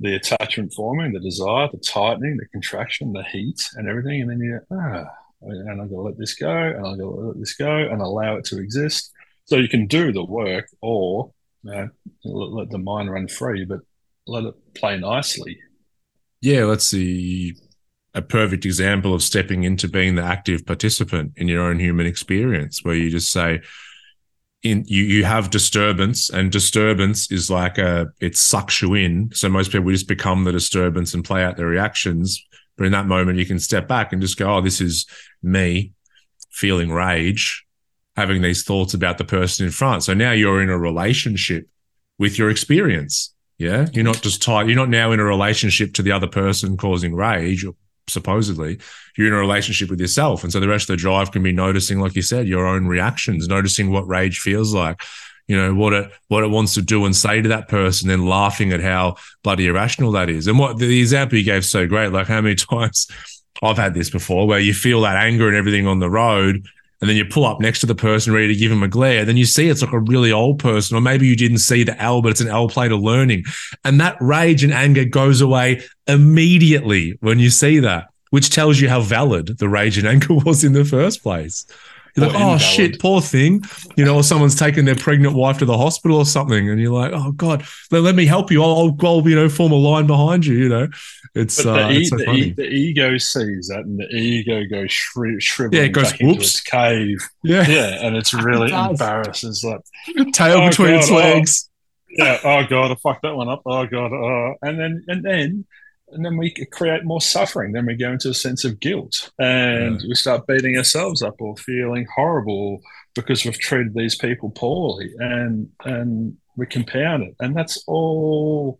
the attachment forming the desire the tightening the contraction the heat and everything. And then you ah and I'm going to let this go and I'm going to let this go and allow it to exist. So you can do the work or you know, let, let the mind run free, but let it play nicely. Yeah, let's see. A perfect example of stepping into being the active participant in your own human experience, where you just say, in you you have disturbance and disturbance is like a it sucks you in so most people just become the disturbance and play out their reactions But in that moment, you can step back and just go, oh, this is me feeling rage, having these thoughts about the person in front. So now you're in a relationship with your experience. Yeah. You're not just tied, you're not now in a relationship to the other person causing rage, supposedly. You're in a relationship with yourself. And so the rest of the drive can be noticing, like you said, your own reactions, noticing what rage feels like, you know, what it what it wants to do and say to that person, then laughing at how bloody irrational that is. And what the example you gave so great, like how many times I've had this before where you feel that anger and everything on the road and then you pull up next to the person ready to give him a glare. Then you see it's like a really old person, or maybe you didn't see the L, but it's an L plate of learning. And that rage and anger goes away immediately when you see that, which tells you how valid the rage and anger was in the first place. You're like, oh invalid. shit, poor thing. You know, or someone's taken their pregnant wife to the hospital or something, and you're like, oh god, let, let me help you. I'll, I'll, you know, form a line behind you. You know, it's, uh, the, it's so the, e- the, ego sees that, and the ego goes shri- shriveling yeah, it goes, back whoops. into its cave. Yeah, yeah, and it's really it embarrassed. It's like tail oh, between god, its legs. Oh, yeah. Oh god, I fucked that one up. Oh god. Oh. And then and then and then we create more suffering. Then we go into a sense of guilt, and we start beating ourselves up or feeling horrible because we've treated these people poorly, and and we compound it, and that's all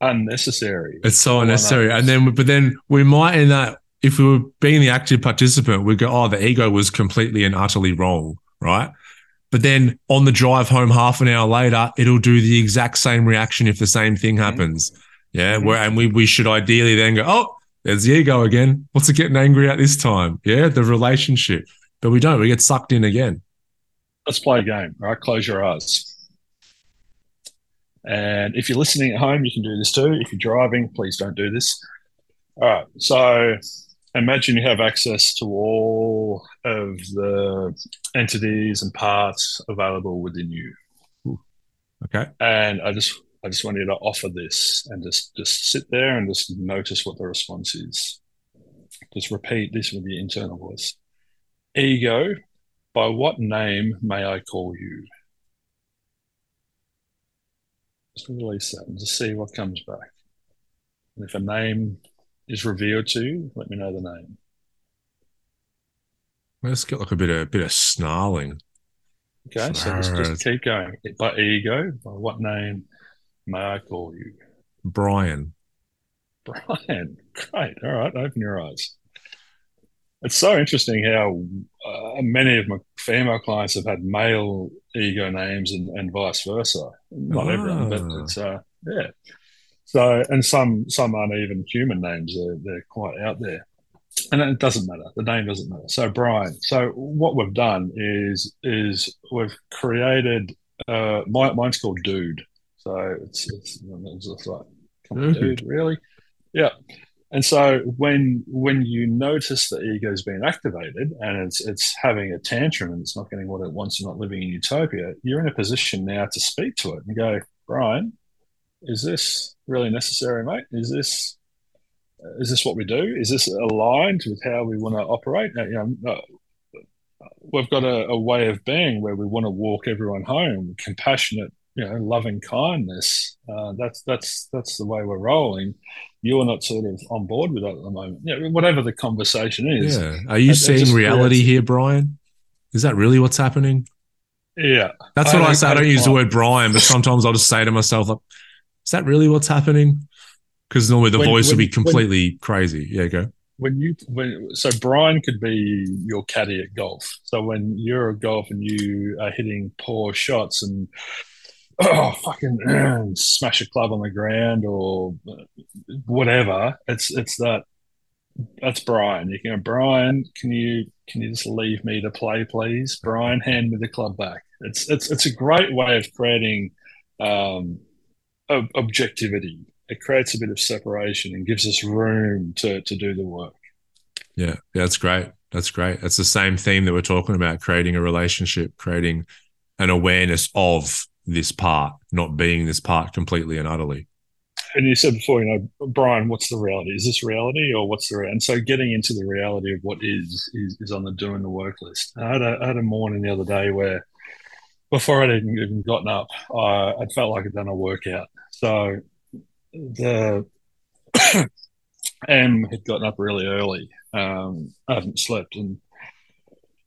unnecessary. It's so unnecessary, and then but then we might in that if we were being the active participant, we go, oh, the ego was completely and utterly wrong, right? But then on the drive home, half an hour later, it'll do the exact same reaction if the same thing happens. Mm-hmm yeah, where and we we should ideally then go, oh, there's the ego again. What's it getting angry at this time? Yeah, the relationship. But we don't. We get sucked in again. Let's play a game. Right, close your eyes. And if you're listening at home, you can do this too. If you're driving, please don't do this. All right. So imagine you have access to all of the entities and parts available within you. Okay. And I just I just want you to offer this and just just sit there and just notice what the response is. Just repeat this with your internal voice. Ego, by what name may I call you? Just release that and just see what comes back. And if a name is revealed to you, let me know the name. Let's get like a bit of a bit of snarling. Okay, so just, just keep going. By ego, by what name may I call you? Brian. Brian. Great. All right. Open your eyes. It's so interesting how uh, many of my female clients have had male ego names and, and vice versa. Not everyone, but ah. it's uh, yeah. So and some some aren't even human names. They're, they're quite out there, and it doesn't matter. The name doesn't matter. So Brian. So what we've done is is we've created. Uh, my, mine's called Dude. So it's it's, it's just like, come on, mm-hmm. dude, really? Yeah. And so when when you notice the ego is being activated and it's it's having a tantrum and it's not getting what it wants and not living in utopia, you're in a position now to speak to it and go, Brian, is this really necessary, mate? Is this is this what we do? Is this aligned with how we want to operate? Now, you know, uh, we've got a, a, way of being where we want to walk everyone home, compassionate, you know loving kindness. Uh, that's that's that's the way we're rolling. You're not sort of on board with that at the moment. Yeah, whatever the conversation is. Yeah. Are you seeing reality creates... here, Brian? Is that really what's happening? Yeah. That's what I, I say. I don't use the word Brian, but sometimes I'll just say to myself, like, is that really what's happening? Because normally the when, voice when, would be completely when, crazy. Yeah, go when you when so Brian could be your caddy at golf. So when you're at golf and you are hitting poor shots and oh fucking smash a club on the ground or whatever. It's it's that that's Brian. You can Brian, can you can you just leave me to play, please? Brian, hand me the club back. It's it's it's a great way of creating um, objectivity. It creates a bit of separation and gives us room to to do the work. Yeah, that's great. That's great. That's the same theme that we're talking about: creating a relationship, creating an awareness of this part, not being this part completely and utterly. And you said before, you know, Brian, what's the reality? Is this reality or what's the reality? And so getting into the reality of what is is, is on the doing the work list. I had, a, I had a morning the other day where before I'd even, gotten up, I, I felt like I'd done a workout. So the Em had gotten up really early. Um, I hadn't slept, and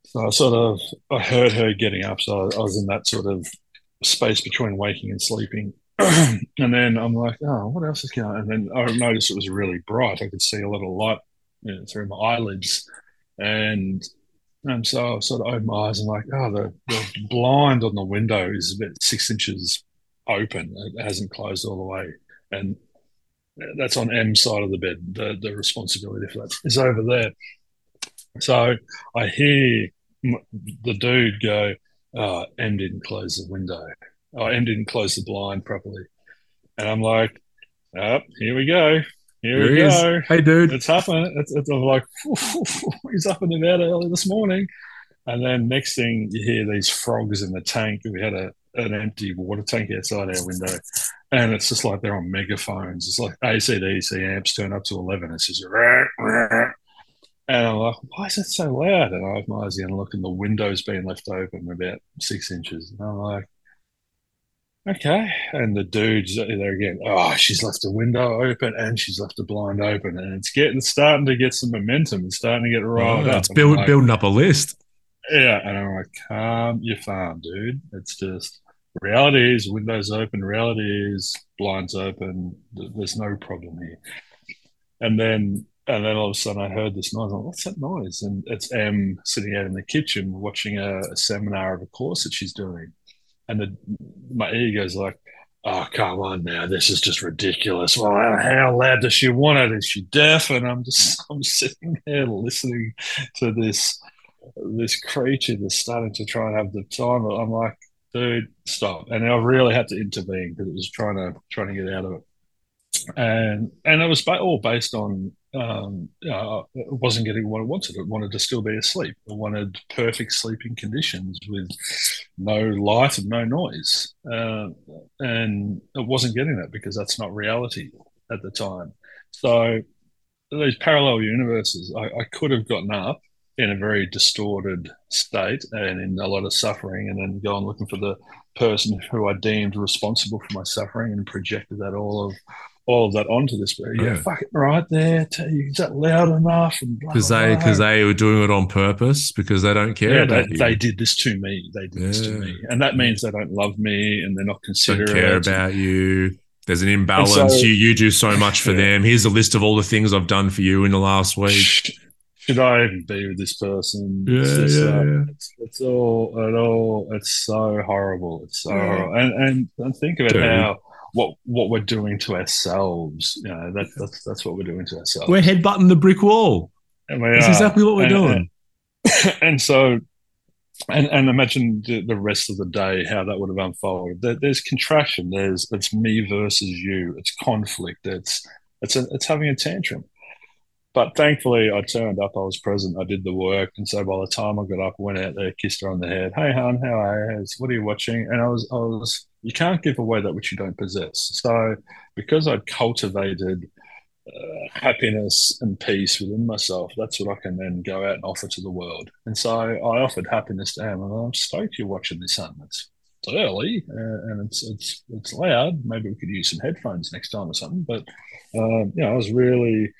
so I sort of I heard her getting up, so I was in that sort of space between waking and sleeping. and then I'm like, oh, what else is going on? And then I noticed it was really bright. I could see a little light you know, through my eyelids. And and so I sort of opened my eyes and like, oh, the, the blind on the window is about six inches open. It hasn't closed all the way. And that's on Em's side of the bed. The, the responsibility for that is over there. So I hear the dude go, Uh, oh, Em didn't close the window. Uh, oh, Em didn't close the blind properly. And I'm like, oh, here we go. Here, Here we go. Is. Hey, dude. It's happening. It's, it's I'm like, he's up and about early this morning. And then next thing you hear these frogs in the tank. We had a an empty water tank outside our window. And it's just like they're on megaphones. It's like ACDC amps turn up to 11. It's just, rah, rah. And I'm like, why is it so loud? And I have my eyes and look, and the window's been left open about six inches. And I'm like, okay. And the dude's there again. Oh, she's left the window open and she's left the blind open, and it's getting starting to get some momentum. It's starting to get riled oh, up. It's build, like, building up a list. Yeah, and I'm like, calm your farm, dude. It's just reality is windows open. Reality is blinds open. There's no problem here. And then and then all of a sudden I heard this noise. Like, what's that noise? And it's Em sitting out in the kitchen watching a, a seminar of a course that she's doing and the, my ego's like, oh come on now, this is just ridiculous. Well, how loud does she want it? Is she deaf? And I'm just I'm sitting there listening to this this creature that's starting to try and have the time. I'm like, dude, stop. And I really had to intervene because it was trying to trying to get out of it. And and it was all based on um, uh, it wasn't getting what it wanted. It wanted to still be asleep. It wanted perfect sleeping conditions with no light and no noise. Uh, and it wasn't getting that because that's not reality at the time. So these parallel universes, I, I could have gotten up in a very distorted state and in a lot of suffering, and then gone looking for the person who I deemed responsible for my suffering and projected that all of all of that onto this. But yeah, fuck it right there. Is that loud enough? Because they because they were doing it on purpose because they don't care. Yeah, they, they, did this to me. They did yeah. this to me, and that means they don't love me and they're not considerate. Don't care about you. There's an imbalance. So, you you do so much for yeah. them. Here's a list of all the things I've done for you in the last week. Should I even be with this person? Yeah, this, yeah, uh, yeah. It's, it's, all, it all, it's so horrible. It's so, horrible. and and, and think of it Dude. how what what we're doing to ourselves. You know, that, that's that's what we're doing to ourselves. We're headbutting the brick wall. And we that's are. exactly what we're and, doing. And, and, so, and and imagine the, the, rest of the day how that would have unfolded. There, there's contraction. There's it's me versus you. It's conflict. It's it's a, it's having a tantrum. But thankfully, I turned up. I was present. I did the work, and so by the time I got up, went out there, kissed her on the head. Hey, hon, how are you? What are you watching? And I was, I was. You can't give away that which you don't possess. So, because I'd cultivated uh, happiness and peace within myself, that's what I can then go out and offer to the world. And so I offered happiness to him, and I'm stoked you're watching this, son. It's, it's early uh, and it's it's it's loud. Maybe we could use some headphones next time or something. But um, you know, I was really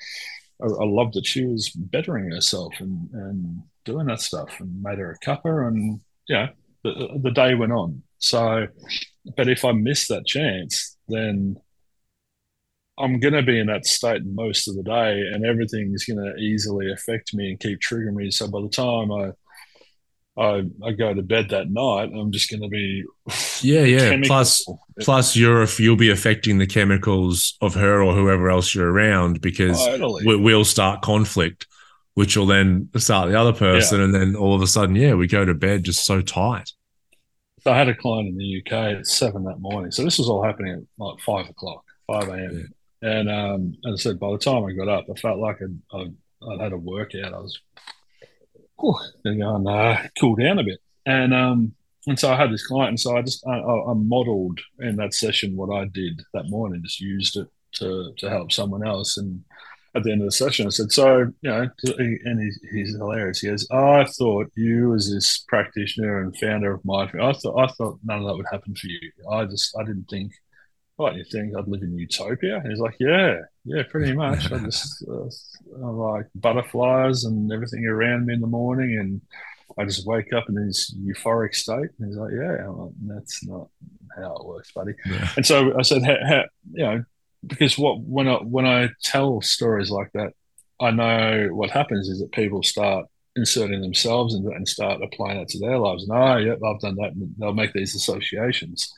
I, I loved that she was bettering herself and, and doing that stuff and made her a cuppa and yeah, the, the day went on. So, but if I miss that chance, then I'm going to be in that state most of the day, and everything is going to easily affect me and keep triggering me. So by the time I I, I go to bed that night, I'm just going to be yeah, yeah. Plus, plus you're you'll be affecting the chemicals of her or whoever else you're around because totally. we, will start conflict, which will then start the other person, yeah. and then all of a sudden, yeah, we go to bed just so tight. So I had a client in the UK at seven that morning. So this was all happening at like five o'clock, five a.m. Yeah. And um, as I said, by the time I got up, I felt like I'd, I'd, I'd had a workout. I was whew, going uh, cool down a bit. And um, and so I had this client, and so I just I, I modelled in that session what I did that morning, just used it to to help someone else. And at the end of the session, I said, "So you know," and he's, he's hilarious. He goes, "I thought you, as this practitioner and founder of Mindful, I thought I thought none of that would happen for you. I just I didn't think." what you think I'd live in utopia? And he's like, yeah, yeah, pretty much. I just uh, I like butterflies and everything around me in the morning, and I just wake up in this euphoric state. And he's like, yeah, like, that's not how it works, buddy. Yeah. And so I said, you know, because what when I when I tell stories like that, I know what happens is that people start inserting themselves and, start applying it to their lives. And oh, yeah, I've done that. And they'll make these associations.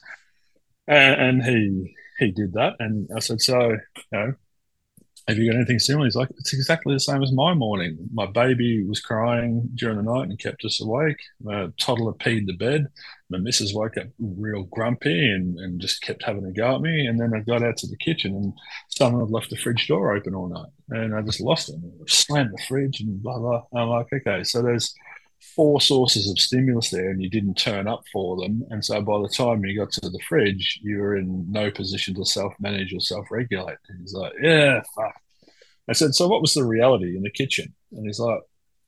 And, and he he did that, and I said, so you know, have you got anything similar? He's like, it's exactly the same as my morning. My baby was crying during the night and kept us awake. My toddler peed the bed. My missus woke up real grumpy and, and just kept having a go at me. And then I got out to the kitchen and someone had left the fridge door open all night. And I just lost it. I Slammed the fridge and blah, blah. I'm like, okay, so there's four sources of stimulus there and you didn't turn up for them. And so by the time you got to the fridge, you were in no position to self manage or self regulate. And he's like, yeah, fuck. I said, so what was the reality in the kitchen? And he's like,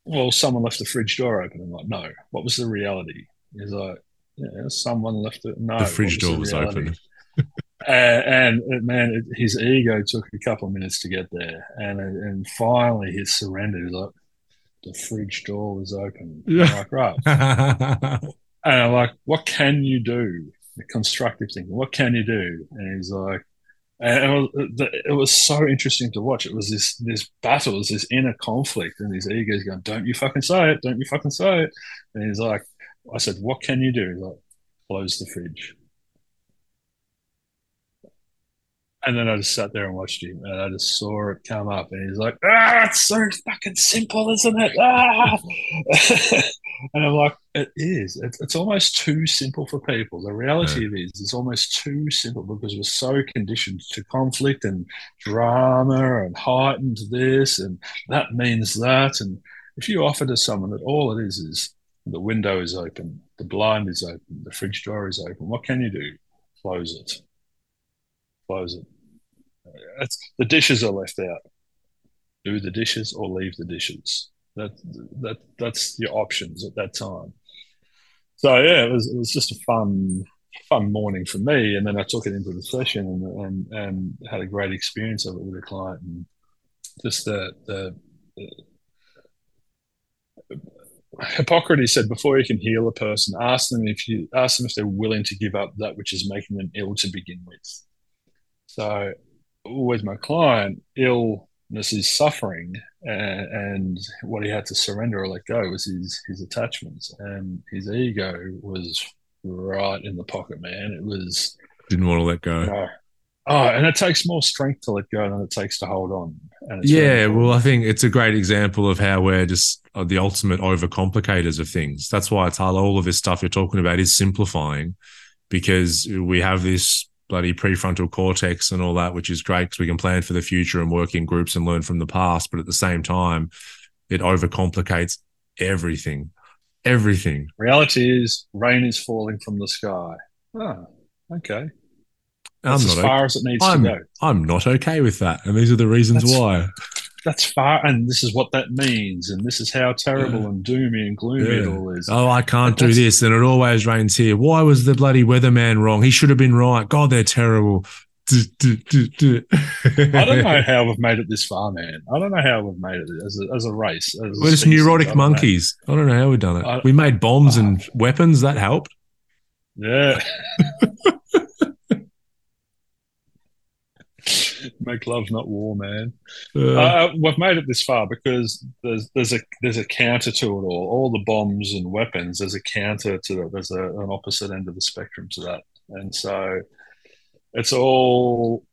well, someone left the fridge door open. I'm like, no, what was the reality? He's like, yeah, someone left it. No, the fridge door was, was open. and, and, man, it, his ego took a couple of minutes to get there, and and finally he surrendered. He's like, the fridge door was open. Yeah. I'm like, right. and I'm like, what can you do? The constructive thinking. What can you do? And he's like, and it was, it was so interesting to watch. It was this this battle, was this inner conflict, and his ego's going, "Don't you fucking say it! Don't you fucking say it!" And he's like, "I said, what can you do?" He's like, "Close the fridge." And then I just sat there and watched him, and I just saw it come up, and he's like, "Ah, it's so fucking simple, isn't it?" Ah! and I'm like, "It is. It's, it's, almost too simple for people. The reality yeah. of it is, it's almost too simple because we're so conditioned to conflict and drama and heightened this and that means that. And if you offer to someone that all it is is the window is open, the blind is open, the fridge door is open, what can you do? Close it. Close it the dishes are left out. Do the dishes or leave the dishes. That that that's your options at that time. So yeah, it was it was just a fun fun morning for me, and then I took it into the session and and, and had a great experience of it with a client, and just the the, the Hippocrates said, before you can heal a person, ask them if you ask them if they're willing to give up that which is making them ill to begin with. So with my client, illness is suffering, and, and what he had to surrender or let go was his his attachments, and his ego was right in the pocket, man. It was didn't want to let go. Oh, and it takes more strength to let go than it takes to hold on. yeah, well, I think it's a great example of how we're just uh, the ultimate overcomplicators of things. That's why it's hard. All of this stuff you're talking about is simplifying because we have this bloody prefrontal cortex and all that, which is great because we can plan for the future and work in groups and learn from the past. But at the same time, it overcomplicates everything. Everything. Reality is rain is falling from the sky. Oh, okay. That's I'm as far okay. as it needs I'm, to go. I'm not okay with that. And these are the reasons That's, why that's far, and this is what that means, and this is how terrible yeah. and doomy and gloomy yeah. it all is. Oh, I can't but do this, and it always rains here. Why was the bloody weatherman wrong? He should have been right. God, they're terrible. I don't know how we've made it this far, man. I don't know how we've made it as a, as a race. As We're just neurotic I monkeys. Know. I don't know how we've done it. I, we made bombs uh, and weapons. That helped. Yeah. Make love, not war, man. Uh, uh, we've made it this far because there's there's a there's a counter to it all. All the bombs and weapons. There's a counter to it. There's a, an opposite end of the spectrum to that, and so it's all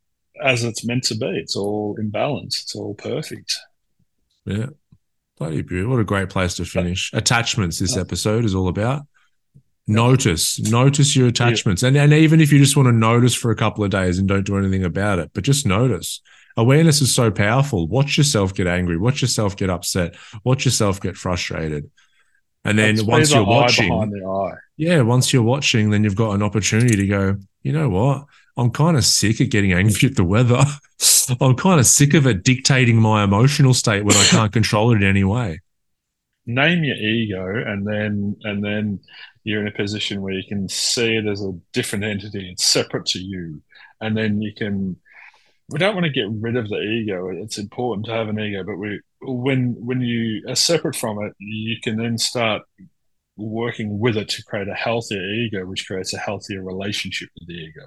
as it's meant to be. It's all in balance. It's all perfect. Yeah, bloody beautiful. What a great place to finish. Attachments. This episode is all about notice. Notice your attachments. And, and even if you just want to notice for a couple of days and don't do anything about it but just notice. Awareness is so powerful. Watch yourself get angry. Watch yourself get upset. Watch yourself get frustrated. And then That's once you're watching yeah once you're watching then you've got an opportunity to go you know what? I'm kind of sick of getting angry at the weather. I'm kind of sick of it dictating my emotional state when i can't control it in any way. Name your ego, and then and then you're in a position where you can see it as a different entity. It's separate to you, and then you can. We don't want to get rid of the ego. It's important to have an ego, but we when when you are separate from it, you can then start working with it to create a healthier ego, which creates a healthier relationship with the ego.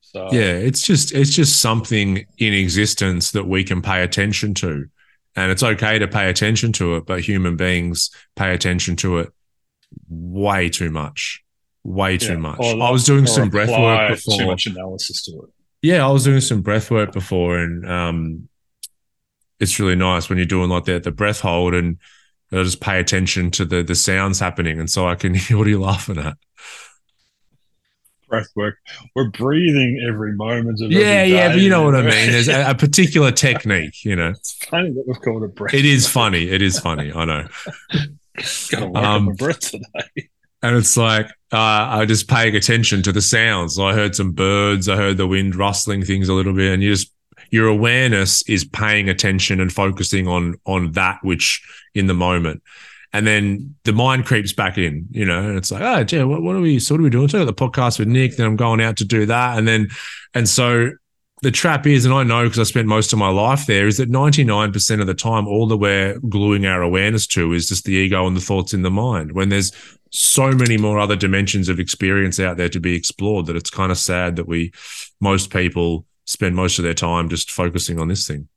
So yeah, it's just it's just something in existence that we can pay attention to. And it's okay to pay attention to it, but human beings pay attention to it way too much. Way too yeah. much. Or, I was doing some breath work before. Too much analysis to it. Yeah, I was doing some breath work before, and um, it's really nice when you're doing like the the breath hold, and I just pay attention to the the sounds happening, and so I can hear what are you laughing at breath work. We're breathing every moment of yeah, yeah. But you know what I mean. There's a, a, particular technique. You know, it's funny that we've called it breath. It is funny. It is funny. I know. Got to um, my breath today. And it's like uh, I just paying attention to the sounds. I heard some birds. I heard the wind rustling things a little bit, and you just your awareness is paying attention and focusing on on that which in the moment and then the mind creeps back in, you know, and it's like, oh, gee, what, what are we, so what are we doing? So I got the podcast with Nick, then I'm going out to do that. And then, and so the trap is, and I know because I spent most of my life there, is that 99% of the time, all that we're gluing our awareness to is just the ego and the thoughts in the mind. When there's so many more other dimensions of experience out there to be explored that it's kind of sad that we, most people, spend most of their time just focusing on this thing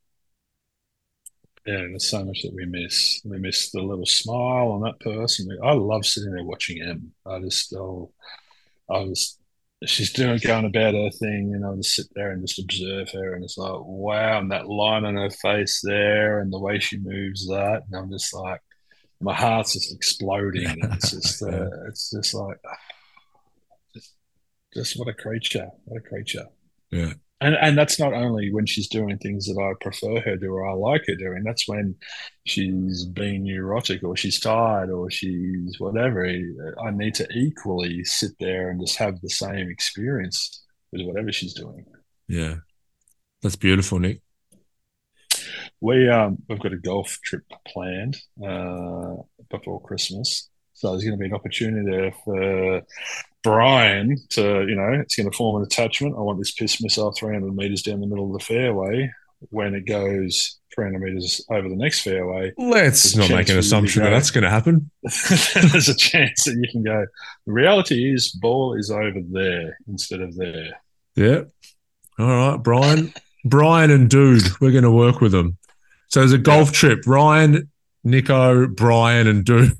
yeah, there's so much that we miss. We miss the little smile on that person. I love sitting there watching Em. I just, oh, I was, she's doing going about her thing, and I just sit there and just observe her, and it's like, wow, and that line on her face there, and the way she moves that, and I'm just like, my heart's just exploding. it's just, uh, it's just like, just, just what a creature, what a creature. Yeah and and that's not only when she's doing things that I prefer her to or I like her doing. That's when she's being neurotic or she's tired or she's whatever. I need to equally sit there and just have the same experience with whatever she's doing. Yeah, that's beautiful, Nick. We um we've got a golf trip planned uh, before Christmas, so there's going to be an opportunity there for Brian to, you know, it's going to form an attachment. I want this piss missile 300 meters down the middle of the fairway. When it goes 300 meters over the next fairway, let's not make an assumption that that's going to happen. there's a chance that you can go. The reality is, ball is over there instead of there. Yeah. All right, Brian, Brian and Dude, we're going to work with them. So there's a golf trip. Ryan, Nico, Brian, and Dude.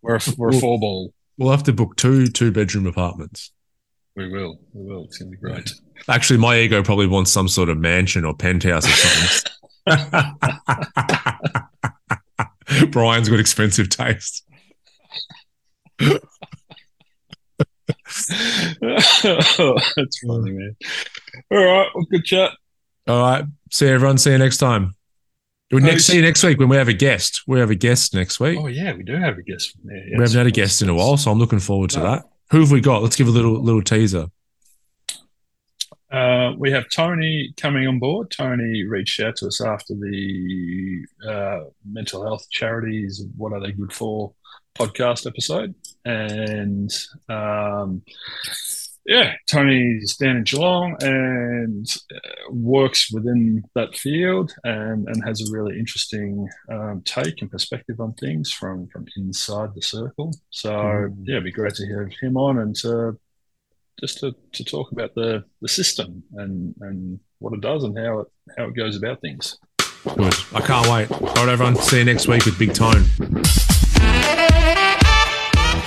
We're a, we're a four ball. We'll have to book two two bedroom apartments. We will. We will. It's gonna be great. Actually, my ego probably wants some sort of mansion or penthouse or something. Brian's got expensive taste. That's funny, man. All right. Well, good chat. All right. See everyone. See you next time. We'll next see you next week when we have a guest. We have a guest next week. Oh yeah, we do have a guest. Yes, we haven't had a guest in a while, so I'm looking forward to no. that. Who have we got? Let's give a little little teaser. Uh, we have Tony coming on board. Tony reached out to us after the uh, mental health charities. What are they good for? Podcast episode, and um, yeah, Tony's down in Geelong and uh, works within that field and, and has a really interesting um, take and perspective on things from, from inside the circle. So, mm. yeah, it'd be great to have him on and to, just to, to talk about the, the system and, and what it does and how it, how it goes about things. Good. I can't wait. All right, everyone. See you next week with Big Tone.